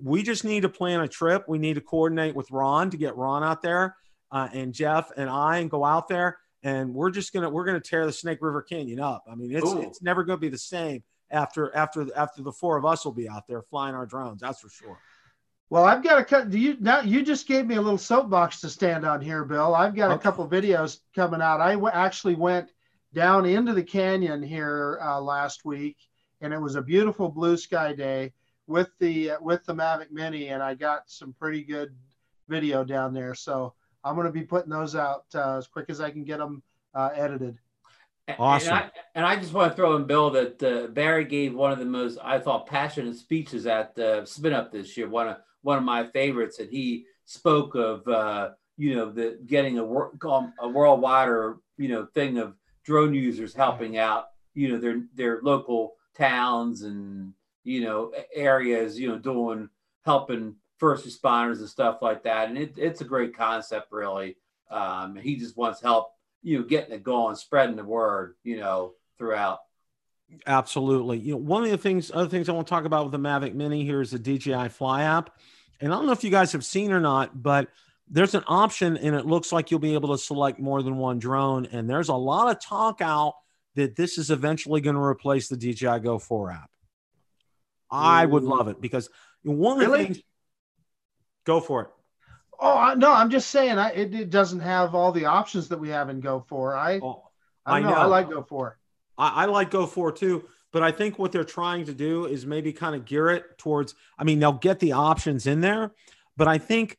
we just need to plan a trip. We need to coordinate with Ron to get Ron out there, uh, and Jeff and I, and go out there and we're just gonna we're gonna tear the Snake River Canyon up. I mean, it's Ooh. it's never gonna be the same after after after the four of us will be out there flying our drones. That's for sure. Well, I've got a cut. Do you now? You just gave me a little soapbox to stand on here, Bill. I've got okay. a couple videos coming out. I w- actually went down into the canyon here uh, last week, and it was a beautiful blue sky day with the uh, with the Mavic Mini, and I got some pretty good video down there. So I'm going to be putting those out uh, as quick as I can get them uh, edited. Awesome. And I, and I, just want to throw in, Bill, that uh, Barry gave one of the most, I thought, passionate speeches at uh, Spin Up this year. One of one of my favorites, and he spoke of, uh, you know, the getting a, um, a worldwide or you know thing of drone users helping out, you know, their their local towns and you know areas, you know, doing helping first responders and stuff like that. And it, it's a great concept, really. Um, he just wants help, you know, getting it going, spreading the word, you know, throughout. Absolutely. You know, one of the things, other things I want to talk about with the Mavic Mini here is the DJI Fly app. And I don't know if you guys have seen or not, but there's an option and it looks like you'll be able to select more than one drone. And there's a lot of talk out that this is eventually going to replace the DJI Go 4 app. I would love it because one of really? the things Go for it. Oh no, I'm just saying I, it, it, doesn't have all the options that we have in Go 4. I oh, I, know, I, know, I like Go 4. I, I like Go 4 too, but I think what they're trying to do is maybe kind of gear it towards. I mean, they'll get the options in there, but I think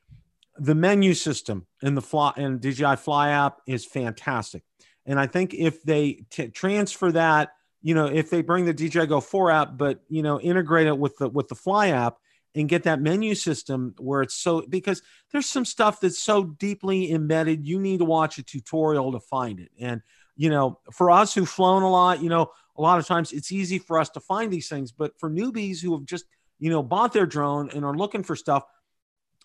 the menu system in the fly and DJI Fly app is fantastic. And I think if they t- transfer that, you know, if they bring the DJI Go 4 app, but you know, integrate it with the with the Fly app, and get that menu system where it's so because there's some stuff that's so deeply embedded you need to watch a tutorial to find it and you know, for us who've flown a lot, you know, a lot of times it's easy for us to find these things. But for newbies who have just, you know, bought their drone and are looking for stuff,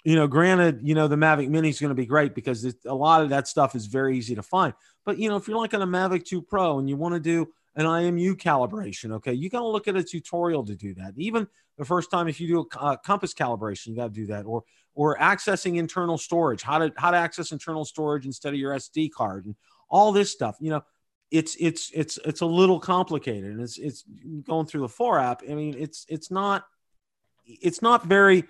you know, granted, you know, the Mavic Mini is going to be great because a lot of that stuff is very easy to find. But, you know, if you're like on a Mavic 2 Pro and you want to do an IMU calibration, okay, you got to look at a tutorial to do that. Even the first time, if you do a uh, compass calibration, you got to do that. Or, or accessing internal storage, how to, how to access internal storage instead of your SD card and all this stuff. You know, it's, it's, it's, it's a little complicated and it's, it's going through the 4 app. I mean, it's, it's not, it's not very,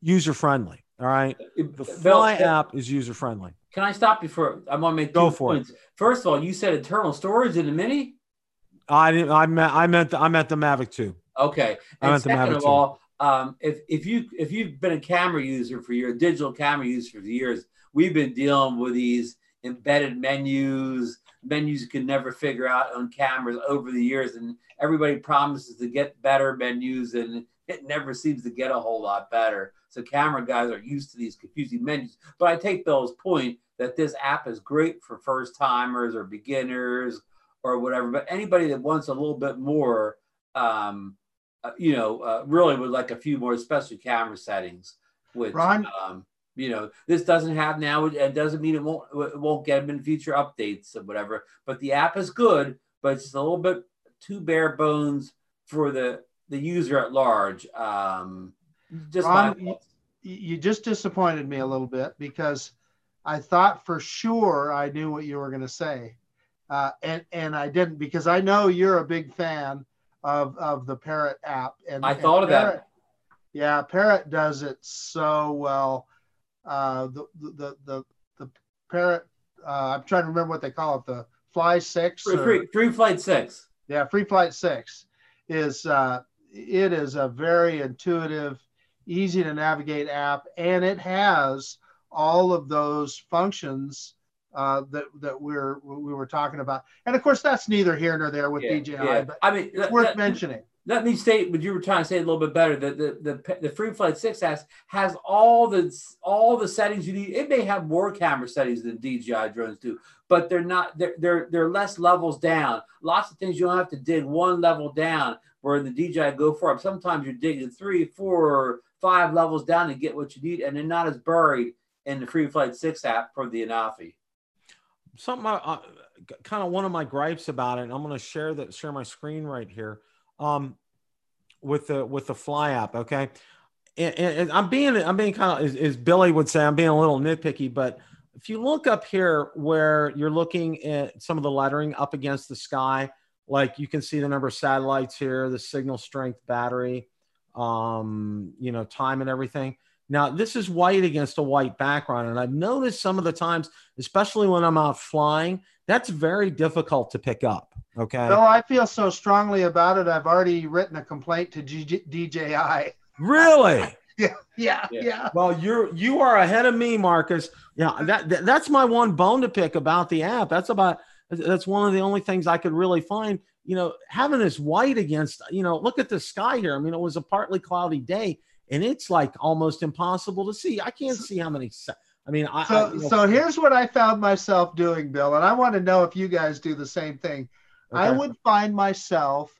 user friendly. All right. The Fly Bill, app is user friendly. Can I stop you for? I want to make go for points. it. First of all, you said internal storage in the Mini. I didn't. I meant. I meant. The, I meant the Mavic Two. Okay. And I meant second the Mavic of 2. all, um, if if you if you've been a camera user for your digital camera user for years, we've been dealing with these embedded menus, menus you can never figure out on cameras over the years, and everybody promises to get better menus, and it never seems to get a whole lot better. So camera guys are used to these confusing menus. But I take Bill's point that this app is great for first timers or beginners or whatever. But anybody that wants a little bit more, um, uh, you know, uh, really would like a few more special camera settings. Which, Ron, um, you know, this doesn't have now. It doesn't mean it won't it won't get them in future updates or whatever. But the app is good, but it's a little bit too bare bones for the the user at large. Um, just Ron, you, you just disappointed me a little bit because I thought for sure I knew what you were going to say, uh, and and I didn't because I know you're a big fan of of the Parrot app. And I thought and of Parrot, that. Yeah, Parrot does it so well. Uh, the, the the the Parrot. Uh, I'm trying to remember what they call it. The Fly Six. Free, or, free, free Flight Six. Yeah, Free Flight Six is uh, it is a very intuitive, easy to navigate app, and it has all of those functions uh, that that we're we were talking about. And of course, that's neither here nor there with yeah, DJI, yeah. but I mean, it's worth that, mentioning. Let me state what you were trying to say a little bit better. That the, the the Free Flight Six has has all the all the settings you need. It may have more camera settings than DJI drones do, but they're not. They're they're they're less levels down. Lots of things you don't have to dig one level down where in the DJI Go 4 sometimes you're digging three, four, five levels down to get what you need, and they're not as buried in the Free Flight 6 app for the Anafi. Something uh, kind of one of my gripes about it, and I'm going to share that share my screen right here um, with the with the Fly app. Okay, and, and I'm being I'm being kind of as, as Billy would say, I'm being a little nitpicky, but if you look up here where you're looking at some of the lettering up against the sky, like you can see the number of satellites here, the signal strength battery, um, you know, time and everything. Now, this is white against a white background. And I've noticed some of the times, especially when I'm out flying, that's very difficult to pick up. Okay. Well, I feel so strongly about it. I've already written a complaint to G- DJI. Really? yeah, yeah, yeah. Well, you're you are ahead of me, Marcus. Yeah, that, that that's my one bone to pick about the app. That's about that's one of the only things I could really find. You know, having this white against, you know, look at the sky here. I mean, it was a partly cloudy day, and it's like almost impossible to see. I can't see how many. I mean, I, so I, you know, so here's what I found myself doing, Bill, and I want to know if you guys do the same thing. Okay. I would find myself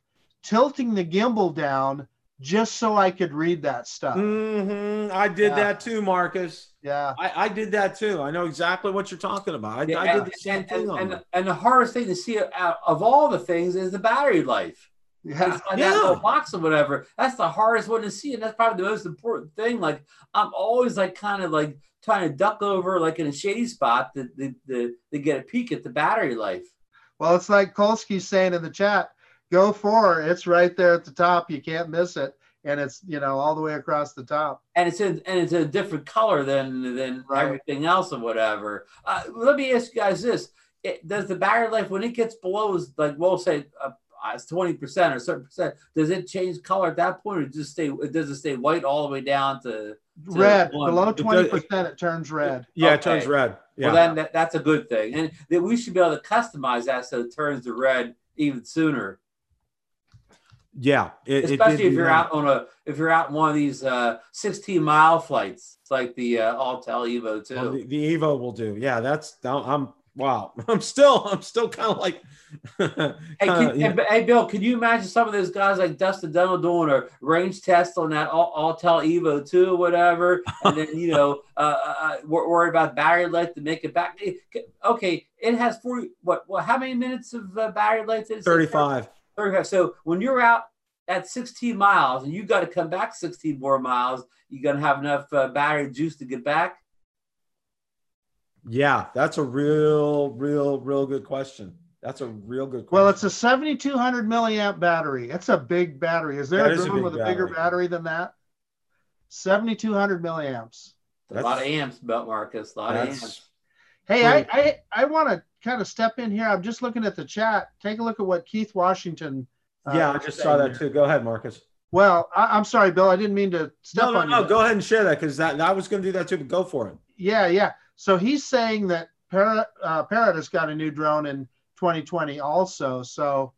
tilting the gimbal down just so I could read that stuff. Mm-hmm. I did yeah. that too, Marcus. Yeah, I, I, did that too. I know exactly what you're talking about. I, yeah, I did the same and, thing. And, and, and, the hardest thing to see out of all the things is the battery life. Yeah, that little box or whatever. That's the hardest one to see, and that's probably the most important thing. Like I'm always like kind of like trying to duck over like in a shady spot to, to, to, to get a peek at the battery life. Well, it's like Kolsky's saying in the chat. Go for it. It's right there at the top. You can't miss it and it's you know all the way across the top and it's in and it's a different color than than right. everything else or whatever uh, let me ask you guys this it, does the battery life when it gets below is like we'll say uh, it's 20 percent or certain percent does it change color at that point or just stay does it stay white all the way down to, to red one? below 20 percent it turns red yeah okay. it turns red yeah. well then that, that's a good thing and that we should be able to customize that so it turns to red even sooner yeah, it, especially it if you're out on a if you're out in one of these uh, 16 mile flights, it's like the uh, Autel Evo too. Well, the, the, Evo will do. Yeah, that's I'm Wow, I'm still I'm still kind of like. hey, can, yeah. hey, Bill, can you imagine some of those guys like Dustin Dennell doing a range test on that Autel Evo two or whatever, and then you know uh, uh, uh worried about battery life to make it back? Okay, it has forty. What? Well, how many minutes of uh, battery life? is Thirty five. Thirty five. So when you're out at 16 miles and you got to come back 16 more miles, you're gonna have enough uh, battery juice to get back? Yeah, that's a real, real, real good question. That's a real good question. Well, it's a 7200 milliamp battery. It's a big battery. Is there that a drone with battery. a bigger battery than that? 7200 milliamps. That's, a lot of amps, but Marcus. A lot of amps. Hey, I I, I want to kind of step in here. I'm just looking at the chat. Take a look at what Keith Washington. Uh, yeah, I just saw that too. Go ahead, Marcus. Well, I, am sorry, Bill. I didn't mean to step no, no, on no. you. No, go ahead and share that because that I was going to do that too. But go for it. Yeah, yeah. So he's saying that Parrot, uh, Parrot has got a new drone in 2020 also. So,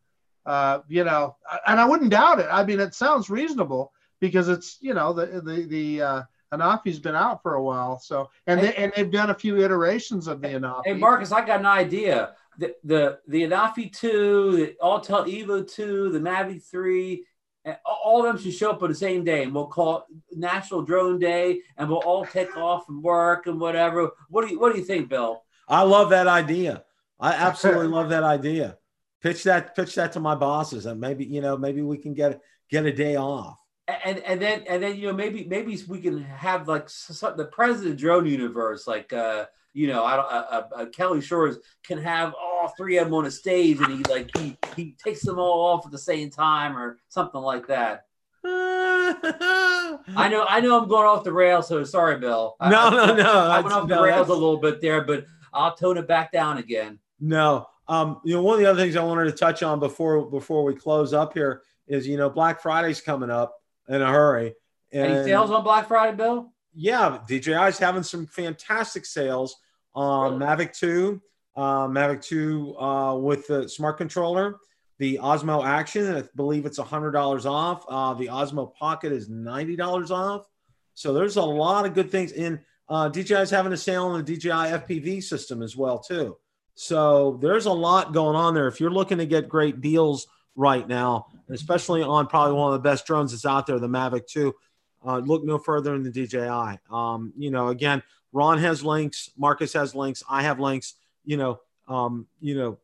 uh, you know, and I wouldn't doubt it. I mean, it sounds reasonable because it's, you know, the, the, the, uh, Anafi's been out for a while. So, and they, and they've done a few iterations of the Anafi. Hey, Marcus, I got an idea. The, the, the Anafi 2, the Autel Evo 2, the Mavic 3, and all of them should show up on the same day, and we'll call it National Drone Day, and we'll all take off from work and whatever. What do you What do you think, Bill? I love that idea. I absolutely love that idea. Pitch that, pitch that to my bosses, and maybe you know, maybe we can get get a day off. And and then and then you know maybe maybe we can have like some, the president drone universe like. uh you know, I don't, uh, uh, Kelly Shores can have all three of them on a stage, and he like he he takes them all off at the same time, or something like that. I know, I know, I'm going off the rails, so sorry, Bill. No, I, no, no. I went off the no, rails a little bit there, but I'll tone it back down again. No, um, you know, one of the other things I wanted to touch on before before we close up here is, you know, Black Friday's coming up in a hurry. And, Any sales on Black Friday, Bill? Yeah, DJI is having some fantastic sales on really? Mavic 2, uh, Mavic 2 uh, with the smart controller, the Osmo Action, I believe it's $100 off. Uh, the Osmo Pocket is $90 off. So there's a lot of good things. And uh, DJI is having a sale on the DJI FPV system as well too. So there's a lot going on there. If you're looking to get great deals right now, especially on probably one of the best drones that's out there, the Mavic 2, uh, look no further than the DJI. Um, you know, again, Ron has links, Marcus has links, I have links. You know, um, you know,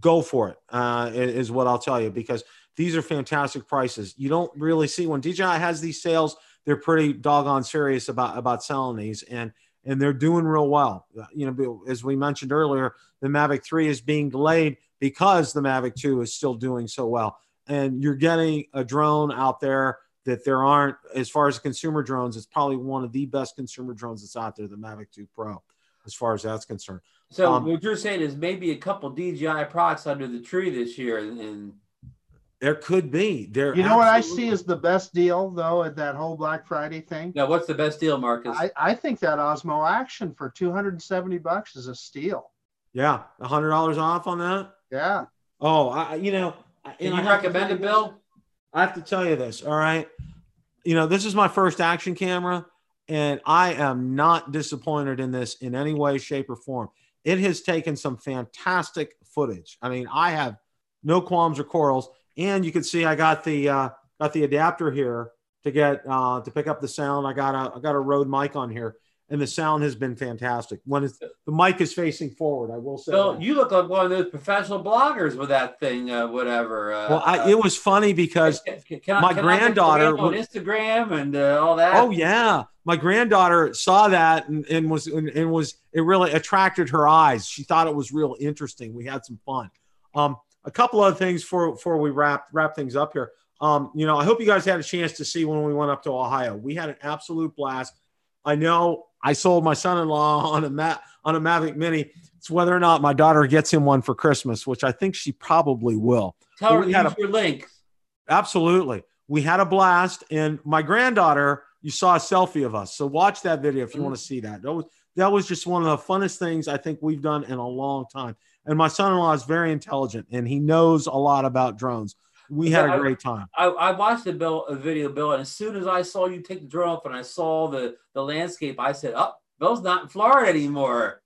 go for it uh, is what I'll tell you because these are fantastic prices. You don't really see when DJI has these sales, they're pretty doggone serious about about selling these and and they're doing real well. You know, as we mentioned earlier, the Mavic 3 is being delayed because the Mavic 2 is still doing so well. And you're getting a drone out there that there aren't, as far as consumer drones, it's probably one of the best consumer drones that's out there, the Mavic 2 Pro, as far as that's concerned. So um, what you're saying is maybe a couple DJI products under the tree this year, and there could be. There. You know what I see is the best deal though at that whole Black Friday thing. Now, what's the best deal, Marcus? I, I think that Osmo Action for 270 bucks is a steal. Yeah, a hundred dollars off on that. Yeah. Oh, I you know. Can you recommend it, Bill? I have to tell you this. All right. You know, this is my first action camera, and I am not disappointed in this in any way, shape, or form. It has taken some fantastic footage. I mean, I have no qualms or quarrels. And you can see I got the uh, got the adapter here to get uh, to pick up the sound. I got a I got a Rode mic on here, and the sound has been fantastic. When it's, the mic is facing forward, I will say. So that. you look like one of those professional bloggers with that thing, uh, whatever. Uh, well, I, it was funny because can, can my granddaughter on Instagram and uh, all that. Oh yeah, my granddaughter saw that and, and was and, and, was it really attracted her eyes. She thought it was real interesting. We had some fun. Um, a couple other things for before we wrap wrap things up here. Um, you know, I hope you guys had a chance to see when we went up to Ohio. We had an absolute blast. I know I sold my son-in-law on a Ma- on a Mavic Mini. It's whether or not my daughter gets him one for Christmas, which I think she probably will. Tell her use a, your link. Absolutely, we had a blast, and my granddaughter you saw a selfie of us. So watch that video if you mm-hmm. want to see that. That was that was just one of the funnest things I think we've done in a long time. And my son-in-law is very intelligent and he knows a lot about drones. We had a great time. I, I watched the bill a video, Bill, and as soon as I saw you take the drone off and I saw the the landscape, I said, "Oh, Bill's not in Florida anymore."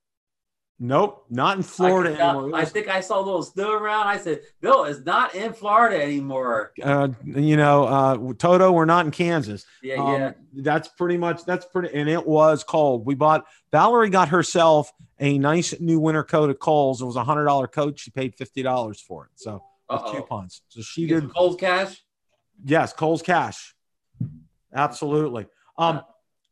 Nope, not in Florida I, anymore. I think I saw a little snow around. I said, Bill is not in Florida anymore. Uh, you know, uh, Toto, we're not in Kansas. Yeah, Um, yeah. That's pretty much that's pretty, and it was cold. We bought Valerie got herself a nice new winter coat of Kohl's. It was a hundred dollar coat. She paid fifty dollars for it. So. Coupons. So she did Cold cash. Yes, Kohl's cash. Absolutely. Um,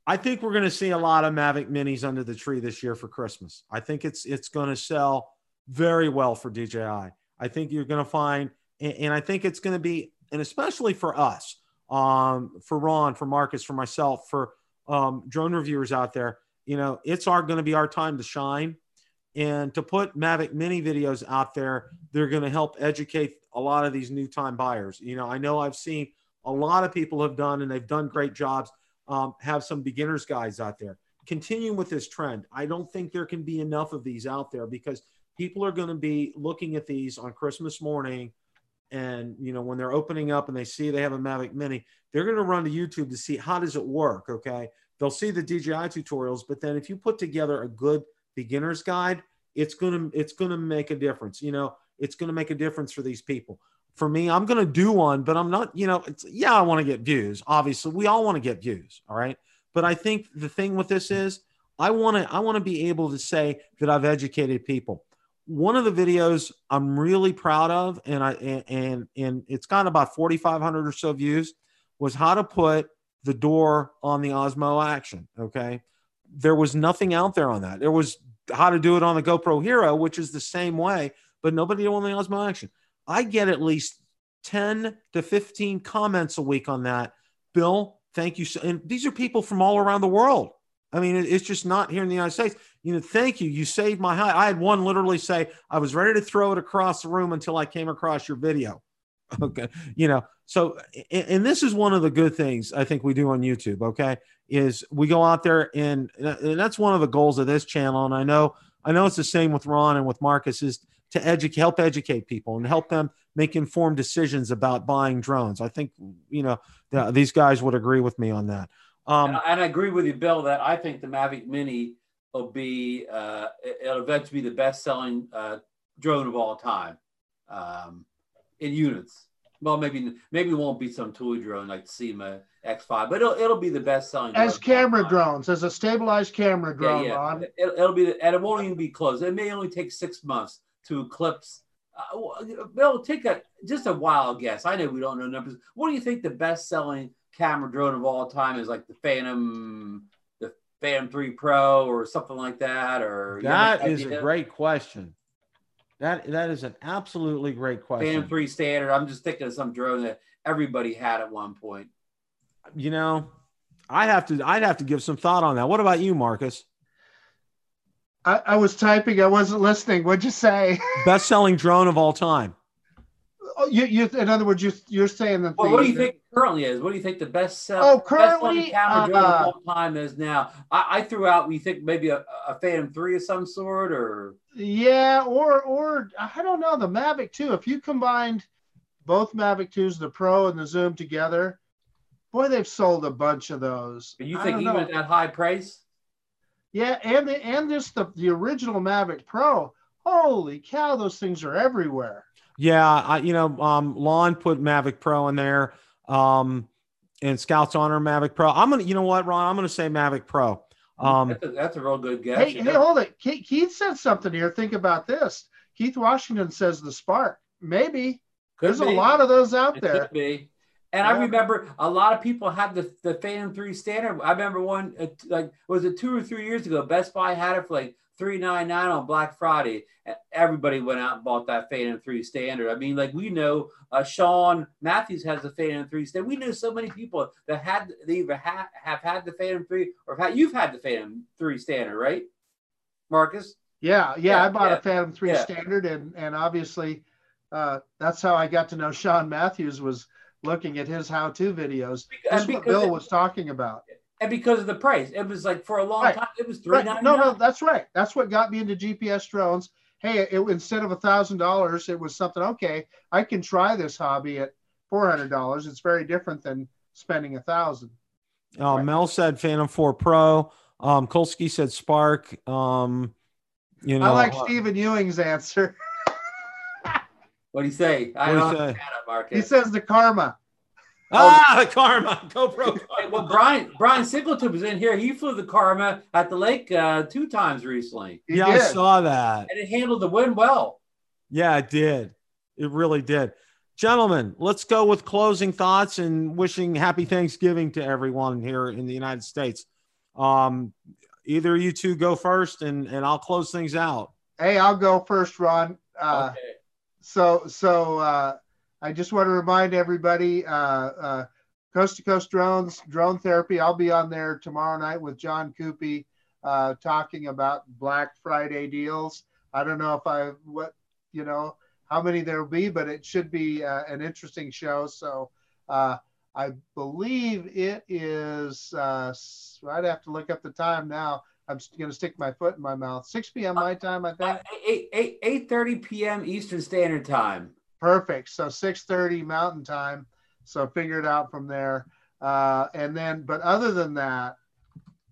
I think we're going to see a lot of Mavic Minis under the tree this year for Christmas. I think it's it's going to sell very well for DJI. I think you're going to find, and, and I think it's going to be, and especially for us, um, for Ron, for Marcus, for myself, for um, drone reviewers out there. You know, it's our going to be our time to shine, and to put Mavic Mini videos out there. They're going to help educate a lot of these new time buyers. You know, I know I've seen a lot of people have done, and they've done great jobs. Um, have some beginners guides out there. Continue with this trend. I don't think there can be enough of these out there because people are going to be looking at these on Christmas morning, and you know when they're opening up and they see they have a Mavic Mini, they're going to run to YouTube to see how does it work. Okay, they'll see the DJI tutorials, but then if you put together a good beginner's guide, it's gonna it's gonna make a difference. You know, it's gonna make a difference for these people for me, I'm going to do one, but I'm not, you know, it's, yeah, I want to get views. Obviously, we all want to get views. All right. But I think the thing with this is I want to, I want to be able to say that I've educated people. One of the videos I'm really proud of, and I, and, and, and it's got about 4,500 or so views was how to put the door on the Osmo action. Okay. There was nothing out there on that. There was how to do it on the GoPro Hero, which is the same way, but nobody on the Osmo action. I get at least 10 to 15 comments a week on that. Bill, thank you. So, and these are people from all around the world. I mean, it's just not here in the United States. You know, thank you. You saved my hide. I had one literally say, I was ready to throw it across the room until I came across your video. Okay. You know, so, and, this is one of the good things I think we do on YouTube. Okay. Is we go out there and, and that's one of the goals of this channel. And I know, I know it's the same with Ron and with Marcus is to educate, help educate people and help them make informed decisions about buying drones. I think you know th- these guys would agree with me on that. Um, and, I, and I agree with you, Bill, that I think the Mavic Mini will be uh, it'll eventually be the best-selling uh, drone of all time um, in units. Well, maybe maybe it won't be some toy drone like the Syma X5, but it'll it'll be the best-selling as drone camera drones, as a stabilized camera drone. Yeah, yeah. Ron. It, it'll be, and it won't even be close. It may only take six months to eclipse. Uh, Bill, take a just a wild guess. I know we don't know numbers. What do you think the best-selling camera drone of all time is? Like the Phantom, the Phantom Three Pro, or something like that? Or that is have that any is a great question. That that is an absolutely great Phantom question. Three standard. I'm just thinking of some drone that everybody had at one point. You know, I have to I'd have to give some thought on that. What about you, Marcus? I, I was typing. I wasn't listening. What'd you say? Best selling drone of all time. Oh, you, you, in other words, you, you're saying that. Well, the- what do you think currently is? What do you think the best sell? Oh, currently, camera uh, of all time is now? I, I threw out. We think maybe a, a Phantom Three of some sort, or Yeah, or or I don't know the Mavic 2. If you combined both Mavic 2s, the Pro and the Zoom together, boy, they've sold a bunch of those. you think even at that high price? Yeah, and the, and this the the original Mavic Pro. Holy cow, those things are everywhere. Yeah, I you know, um Lon put Mavic Pro in there. Um and Scouts Honor Mavic Pro. I'm gonna you know what, Ron? I'm gonna say Mavic Pro. Um that's, a, that's a real good guess. Hey, yeah. hey, hold it. Keith, Keith said something here. Think about this. Keith Washington says the Spark. Maybe Could there's a lot of those out It there. Could be. And I remember a lot of people had the, the Phantom 3 standard. I remember one, uh, like, was it two or three years ago? Best Buy had it for like three ninety nine on Black Friday. And everybody went out and bought that Phantom 3 standard. I mean, like, we know uh, Sean Matthews has the Phantom 3 standard. We know so many people that had, they either ha- have had the Phantom 3 or have had, you've had the Phantom 3 standard, right? Marcus? Yeah, yeah, Yeah, I bought yeah, a Phantom 3 yeah. standard and and obviously uh, that's how I got to know Sean Matthews was looking at his how-to videos. This is what Bill it- was talking about. And because of the price, it was like for a long Right. time, it was three Right. ninety No, no, that's right. That's what got me into GPS drones. Hey, it, instead of a thousand dollars, it was something. Okay, I can try this hobby at four hundred dollars. It's very different than spending a thousand. Uh, Right. Mel said Phantom 4 Pro. Um, Kolsky said Spark. Um, You know, I like uh, Stephen Ewing's answer. what do you say? I don't say? He says the karma. Ah, the karma. GoPro. Hey, well, Brian Brian Singleton was in here. He flew the karma at the lake uh, two times recently. He yeah, did. I saw that. And it handled the wind well. Yeah, it did. It really did. Gentlemen, let's go with closing thoughts and wishing happy Thanksgiving to everyone here in the United States. Um, either you two go first and, and I'll close things out. Hey, I'll go first, Ron. Uh, okay. So, so uh, I just want to remind everybody uh, uh, Coast to Coast Drones, Drone Therapy. I'll be on there tomorrow night with John Coopy uh, talking about Black Friday deals. I don't know if I, what, you know, how many there'll be, but it should be uh, an interesting show. So, uh, I believe it is. Uh, I'd have to look up the time now. I'm going to stick my foot in my mouth. 6 p.m. my time, I think. Uh, 8, 8, 8 30 p.m. Eastern Standard Time. Perfect. So 6:30 Mountain Time. So figure it out from there. Uh, and then, but other than that,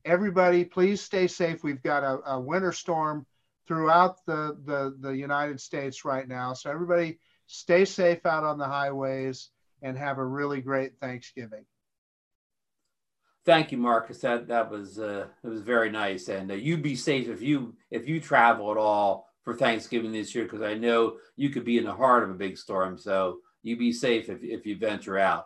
everybody, please stay safe. We've got a, a winter storm throughout the, the the United States right now. So everybody, stay safe out on the highways and have a really great Thanksgiving. Thank you, Marcus. That that was uh, it was very nice, and uh, you be safe if you if you travel at all for Thanksgiving this year, because I know you could be in the heart of a big storm. So you be safe if if you venture out.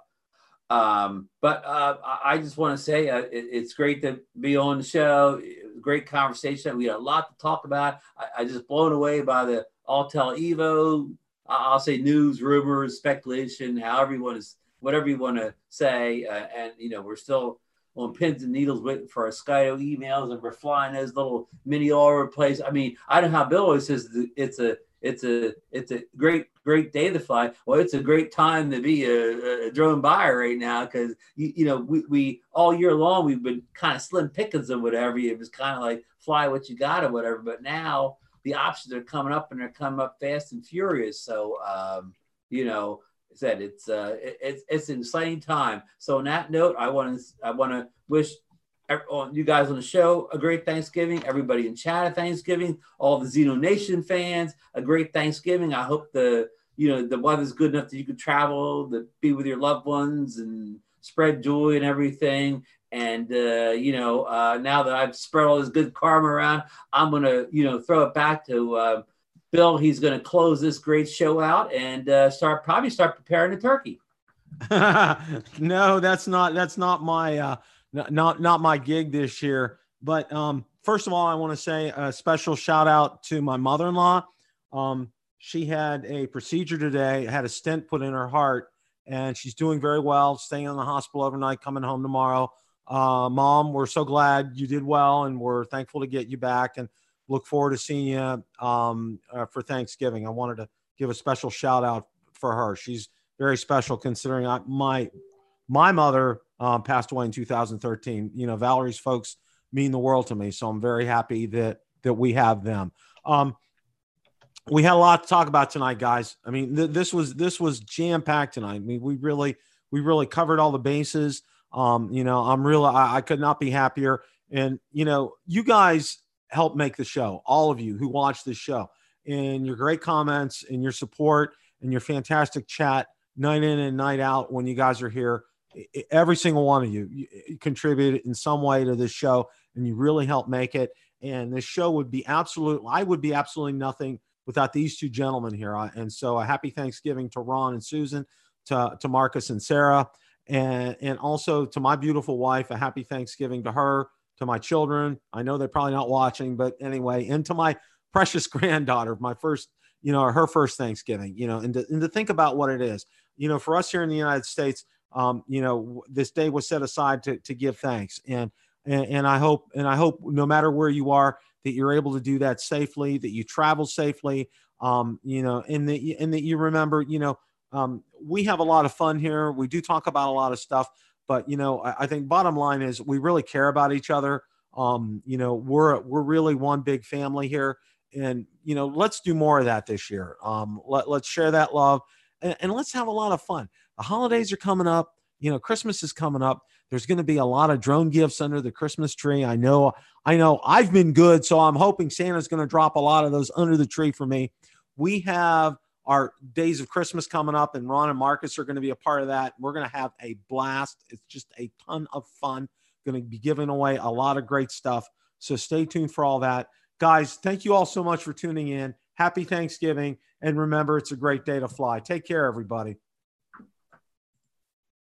Um, but uh, I just want to say uh, it, it's great to be on the show. Great conversation. We had a lot to talk about. I, I just blown away by the Autel Evo I'll say news, rumors, speculation, however you want to, whatever you want to say. Uh, and, you know, we're still on pins and needles waiting for our Skydio emails and we're flying those little mini all over the place. I mean, I know how Bill always says it's a, it's a, it's a great, great day to fly. Well, it's a great time to be a, a drone buyer right now because you, you know we, we all year long we've been kind of slim pickings or whatever. It was kind of like fly what you got or whatever. But now the options are coming up and they're coming up fast and furious. So, um, you know, said it's uh, it, it's it's an exciting time. So on that note, I want to I want to wish you guys on the show a great Thanksgiving. Everybody in chat a Thanksgiving. All the Zino Nation fans a great Thanksgiving. I hope the you know the weather's good enough that you can travel, to be with your loved ones, and spread joy and everything. And uh, you know, uh, now that I've spread all this good karma around, I'm gonna you know throw it back to uh, Bill. He's gonna close this great show out and uh, start probably start preparing the turkey. no, that's not that's not my uh, not not my gig this year. But um, first of all, I want to say a special shout out to my mother-in-law. Um, she had a procedure today, had a stent put in her heart, and she's doing very well. Staying in the hospital overnight, coming home tomorrow. Uh, Mom, we're so glad you did well, and we're thankful to get you back and look forward to seeing you um, uh, for Thanksgiving. I wanted to give a special shout out for her. She's very special considering I, my my mother um, passed away in 2013. You know, Valerie's folks mean the world to me, so I'm very happy that that we have them. Um, we had a lot to talk about tonight, guys. I mean, th- this was this was jam packed tonight. I mean, we really we really covered all the bases. Um, you know, I'm real. I, I could not be happier. And you know, you guys help make the show. All of you who watch this show, and your great comments and your support and your fantastic chat night in and night out when you guys are here. Every single one of you, you contributed in some way to this show, and you really help make it. And this show would be absolute. I would be absolutely nothing without these two gentlemen here. And so, a happy Thanksgiving to Ron and Susan, to to Marcus and Sarah and and also to my beautiful wife a happy thanksgiving to her to my children. I know they're probably not watching but anyway and to my precious granddaughter my first you know her first thanksgiving you know and to, and to think about what it is. You know for us here in the united states um, you know this day was set aside to, to give thanks. And, and and i hope and i hope no matter where you are that you're able to do that safely that you travel safely. Um, you know and that and that you remember you know um, we have a lot of fun here. We do talk about a lot of stuff, but you know, I, I think bottom line is we really care about each other. Um, you know, we're we're really one big family here, and you know, let's do more of that this year. Um, let, let's share that love, and, and let's have a lot of fun. The holidays are coming up. You know, Christmas is coming up. There's going to be a lot of drone gifts under the Christmas tree. I know, I know I've been good. So I'm hoping Santa's going to drop a lot of those under the tree for me. We have our days of Christmas coming up, and Ron and Marcus are going to be a part of that. We're going to have a blast. It's just a ton of fun. Going to be giving away a lot of great stuff. So stay tuned for all that. Guys, thank you all so much for tuning in. Happy Thanksgiving. And remember, it's a great day to fly. Take care, everybody.